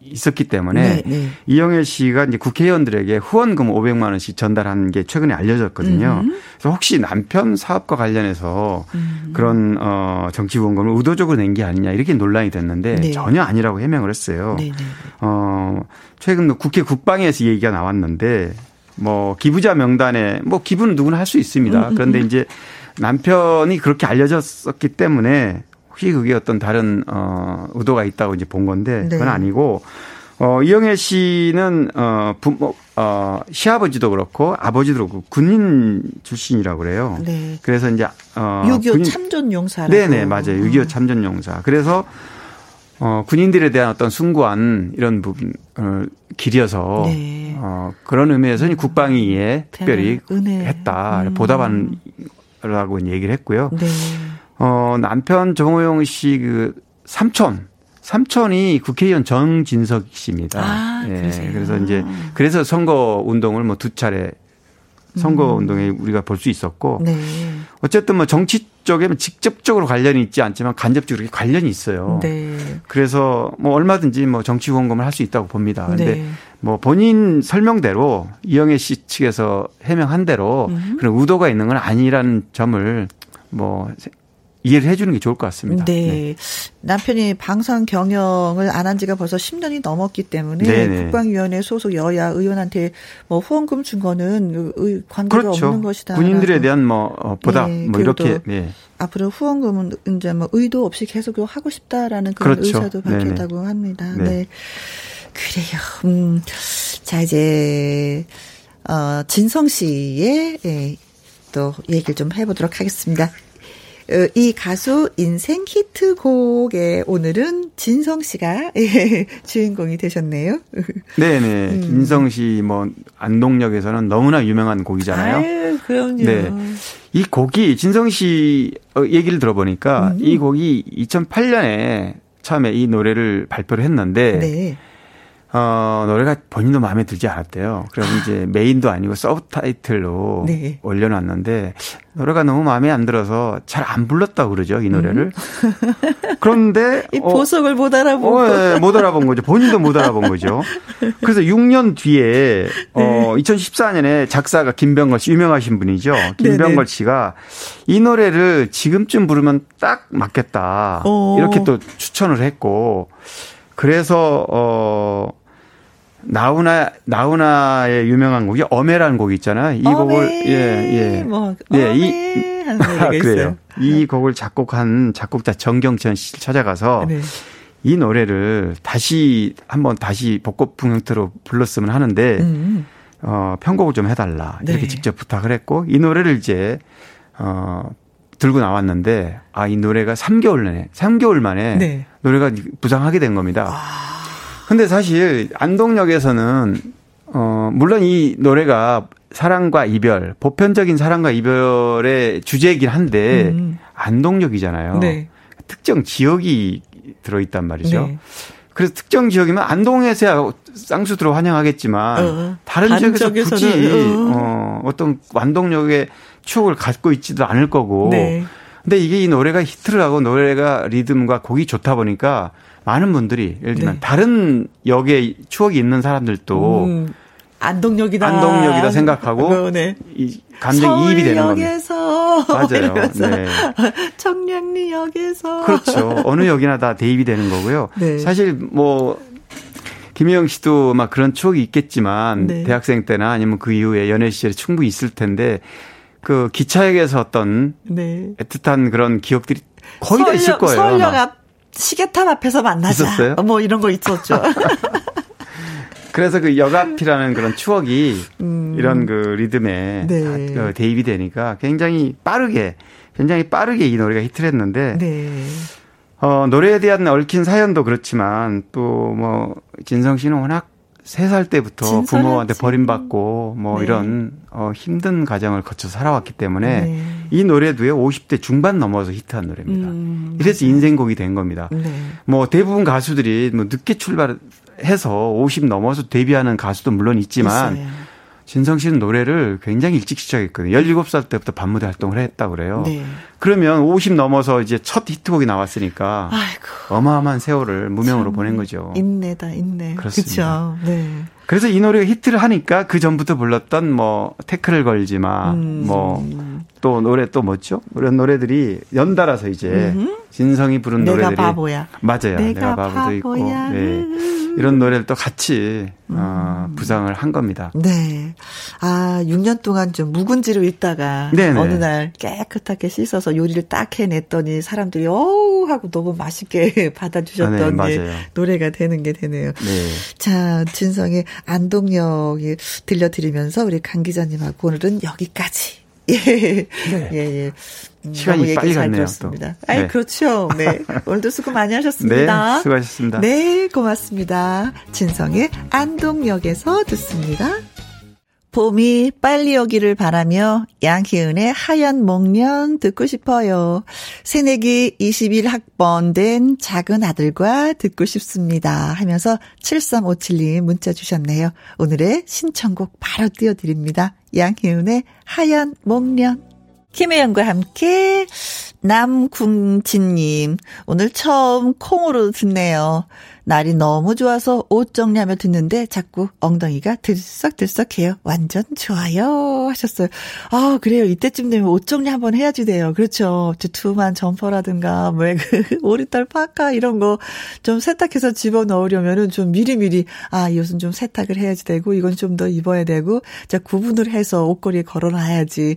있었기 때문에 네, 네. 이영애 씨가 이제 국회의원들에게 후원금 500만 원씩 전달한 게 최근에 알려졌거든요. 음. 그래서 혹시 남편 사업과 관련해서 음. 그런 어 정치 후원금을 의도적으로 낸 게 아니냐 이렇게 논란이 됐는데 네. 전혀 아니라고 해명을 했어요. 네, 네. 어 최근 국회 국방에서 얘기가 나왔는데 뭐 기부자 명단에 뭐 기부는 누구나 할 수 있습니다. 음, 음, 그런데 음. 이제 남편이 그렇게 알려졌었기 때문에 혹시 그게 어떤 다른 어 의도가 있다고 이제 본 건데 네. 그건 아니고 어, 이영애 씨는, 어, 부모, 어, 시아버지도 그렇고 아버지도 그렇고 군인 출신이라고 그래요. 네. 그래서 이제, 어. 6.25 군인... 참전 용사라고. 네 네, 맞아요. 6.25 음. 참전 용사. 그래서, 어, 군인들에 대한 어떤 숭고한 이런 부분을 길이어서, 네. 어, 그런 의미에서 국방위에 특별히 은혜. 했다. 음. 보답한라고 얘기를 했고요. 네. 어, 남편 정호영 씨 그 삼촌, 삼촌이 국회의원 정진석 씨입니다. 아, 예. 그래서 이제 그래서 선거 운동을 뭐 두 차례 선거 음. 운동에 우리가 볼 수 있었고 네. 어쨌든 뭐 정치 쪽에 직접적으로 관련이 있지 않지만 간접적으로 관련이 있어요. 네. 그래서 뭐 얼마든지 뭐 정치 후원금을 할 수 있다고 봅니다. 근데 네. 뭐 본인 설명대로 이영애 씨 측에서 해명한 대로 음. 그런 의도가 있는 건 아니라는 점을 뭐 이해를 해주는 게 좋을 것 같습니다. 네. 네. 남편이 방송 경영을 안 한 지가 벌써 10년이 넘었기 때문에 네네. 국방위원회 소속 여야 의원한테 뭐 후원금 준 거는 관계가 그렇죠. 없는 것이다. 군인들에 대한 뭐 어, 보답 네. 뭐 이렇게 네. 앞으로 후원금은 이제 뭐 의도 없이 계속 하고 싶다라는 그런 그렇죠. 의사도 밝혔다고 네네. 합니다. 네. 네. 그래요. 음. 자 이제 어 진성 씨의 예, 또 얘기를 좀 해보도록 하겠습니다. 어, 이 가수 인생 히트곡에 오늘은 진성 씨가 예, 주인공이 되셨네요. 네네. 음. 진성 씨 뭐 안동역에서는 너무나 유명한 곡이잖아요. 아유, 그럼요. 네. 이 곡이 진성 씨 어, 얘기를 들어보니까 음. 이 곡이 2008년에 처음에 이 노래를 발표를 했는데 네. 어, 노래가 본인도 마음에 들지 않았대요. 그래서 이제 메인도 아니고 서브 타이틀로 네. 올려놨는데 노래가 너무 마음에 안 들어서 잘 안 불렀다고 그러죠, 이 노래를. 음. 그런데. 이 보석을 어, 못 알아본 어, 네, 못 알아본 거죠. 본인도 못 알아본 거죠. 그래서 6년 뒤에, 어, 2014년에 작사가 김병걸 씨, 유명하신 분이죠. 김병걸 씨가 이 노래를 지금쯤 부르면 딱 맞겠다. 오. 이렇게 또 추천을 했고, 그래서 어 나훈아 나훈아의 유명한 곡이 어메라는 곡이 있잖아요. 이 어메, 곡을 예예 예. 뭐, 예, 이 그래요. 이 네. 곡을 작곡한 작곡자 정경천 씨를 찾아가서 네. 이 노래를 다시 한번 다시 복고풍 형태로 불렀으면 하는데 음. 어 편곡을 좀 해달라 이렇게 네. 직접 부탁을 했고 이 노래를 이제 어 들고 나왔는데 아 이 노래가 3개월 내에 3개월 만에 네. 노래가 부상하게 된 겁니다. 아. 근데 사실 안동역에서는 어 물론 이 노래가 사랑과 이별, 보편적인 사랑과 이별의 주제이긴 한데 음. 안동역이잖아요. 네. 특정 지역이 들어 있단 말이죠. 네. 그래서 특정 지역이면 안동에서야 쌍수들어 환영하겠지만 어, 다른, 다른 지역에서 굳이 어. 어, 어떤 완동역의 추억을 갖고 있지도 않을 거고. 네. 근데 이게 이 노래가 히트를 하고 노래가 리듬과 곡이 좋다 보니까 많은 분들이 예를 들면 네. 다른 역에 추억이 있는 사람들도 음, 안동역이다. 안동역이다 생각하고 어, 네. 이 감정 이입이 되는 겁니다. 맞아요. 네. 청량리역에서 그렇죠. 어느 역이나 다 대입이 되는 거고요. 네. 사실 뭐 김혜영 씨도 막 그런 추억이 있겠지만 네. 대학생 때나 아니면 그 이후에 연애 시절에 충분히 있을 텐데 그 기차역에서 어떤 네. 애틋한 그런 기억들이 거의 서울역, 다 있을 거예요. 서울역 앞 시계탑 앞에서 만나자. 있었어요? 뭐 이런 거 있었죠. 그래서 그 역앞이라는 그런 추억이 음. 이런 그 리듬에 네. 그 대입이 되니까 굉장히 빠르게 굉장히 빠르게 이 노래가 히트를 했는데 네. 어, 노래에 대한 얽힌 사연도 그렇지만 또 뭐 진성 씨는 워낙 3살 때부터 부모한테 버림받고 뭐 네. 이런 어 힘든 가정을 거쳐 살아왔기 때문에 네. 이 노래도요 50대 중반 넘어서 히트한 노래입니다. 음, 이래서 인생곡이 된 겁니다. 네. 뭐 대부분 가수들이 뭐 늦게 출발해서 50 넘어서 데뷔하는 가수도 물론 있지만 있어요. 진성 씨는 노래를 굉장히 일찍 시작했거든요. 17살 때부터 반무대 활동을 했다고 그래요. 네. 그러면 50 넘어서 이제 첫 히트곡이 나왔으니까 아이고. 어마어마한 세월을 무명으로 보낸 거죠. 인내다, 인내. 그렇습니다. 네. 그래서 이 노래가 히트를 하니까 그 전부터 불렀던 뭐 태클을 걸지 마, 음. 뭐또 노래 또 뭐죠? 그런 노래들이 연달아서 이제 음흠. 진성이 부른 내가 노래들이 바보야. 맞아요. 내가, 내가 바보도 바보야. 있고. 네. 이런 노래를 또 같이 어, 음. 부상을 한 겁니다. 네. 아, 6년 동안 좀 묵은지로 있다가 네네. 어느 날 깨끗하게 씻어서 요리를 딱 해냈더니 사람들이 어우 하고 너무 맛있게 받아주셨던 아, 네, 노래가 되는 게 되네요. 네. 자, 진성의 안동역이 들려드리면서 우리 강 기자님하고 오늘은 여기까지. 예. 네. 예, 예. 음, 시간이 빨리 갔네요. 또. 아이, 네. 그렇죠. 네. 오늘도 수고 많이 하셨습니다. 네, 수고하셨습니다. 네, 고맙습니다. 진성의 안동역에서 듣습니다. 봄이 빨리 오기를 바라며 양희은의 하얀 목련 듣고 싶어요. 새내기 21학번 된 작은 아들과 듣고 싶습니다. 하면서 7357님 문자 주셨네요. 오늘의 신청곡 바로 띄워드립니다. 양희은의 하얀 목련. 김혜영과 함께 남궁진님 오늘 처음 콩으로 듣네요. 날이 너무 좋아서 옷 정리하며 듣는데 자꾸 엉덩이가 들썩들썩해요. 완전 좋아요. 하셨어요. 아, 그래요. 이때쯤 되면 옷 정리 한번 해야지 돼요. 그렇죠. 두툼한 점퍼라든가, 뭐, 그, 오리털 파카 이런 거 좀 세탁해서 집어 넣으려면은 좀 미리미리, 아, 이 옷은 좀 세탁을 해야지 되고, 이건 좀 더 입어야 되고, 자, 구분을 해서 옷걸이에 걸어놔야지.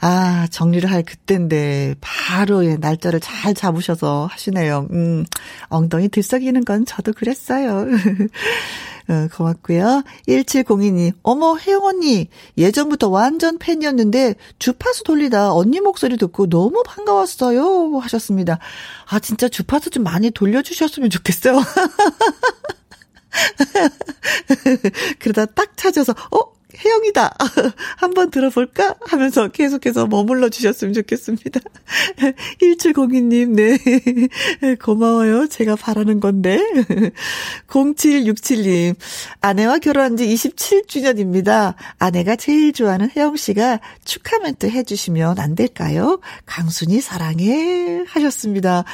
아, 정리를 할 그때인데, 바로 예, 날짜를 잘 잡으셔서 하시네요. 음, 엉덩이 들썩이는 건 저도 그랬어요. 어, 고맙고요. 1702님, 어머, 혜영 언니, 예전부터 완전 팬이었는데, 주파수 돌리다 언니 목소리 듣고 너무 반가웠어요. 하셨습니다. 아, 진짜 주파수 좀 많이 돌려주셨으면 좋겠어요. 그러다 딱 찾아서, 어? 혜영이다. 한번 들어볼까? 하면서 계속해서 머물러 주셨으면 좋겠습니다. 1702님, 네. 고마워요. 제가 바라는 건데. 0767님, 아내와 결혼한 지 27주년입니다. 아내가 제일 좋아하는 혜영 씨가 축하 멘트 해주시면 안 될까요? 강순이 사랑해. 하셨습니다.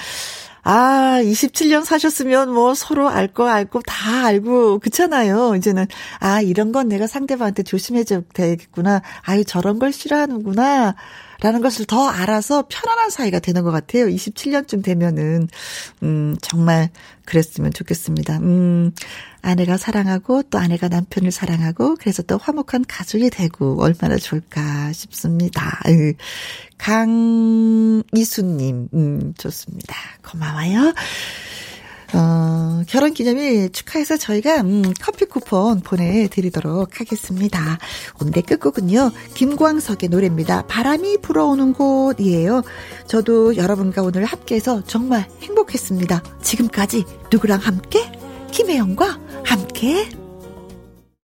아, 27년 사셨으면 뭐 서로 알 거 알고 다 알고 그렇잖아요. 이제는 아, 이런 건 내가 상대방한테 조심해줘야 되겠구나. 아유, 저런 걸 싫어하는구나. 라는 것을 더 알아서 편안한 사이가 되는 것 같아요. 27년쯤 되면은, 음, 정말 그랬으면 좋겠습니다. 음, 아내가 사랑하고 또 아내가 남편을 사랑하고 그래서 또 화목한 가족이 되고 얼마나 좋을까 싶습니다. 강이수님, 음, 좋습니다. 고마워요. 어, 결혼 기념일 축하해서 저희가 음, 커피 쿠폰 보내드리도록 하겠습니다. 오늘의 끝곡은요, 김광석의 노래입니다. 바람이 불어오는 곳이에요. 저도 여러분과 오늘 함께해서 정말 행복했습니다. 지금까지 누구랑 함께? 김혜영과 함께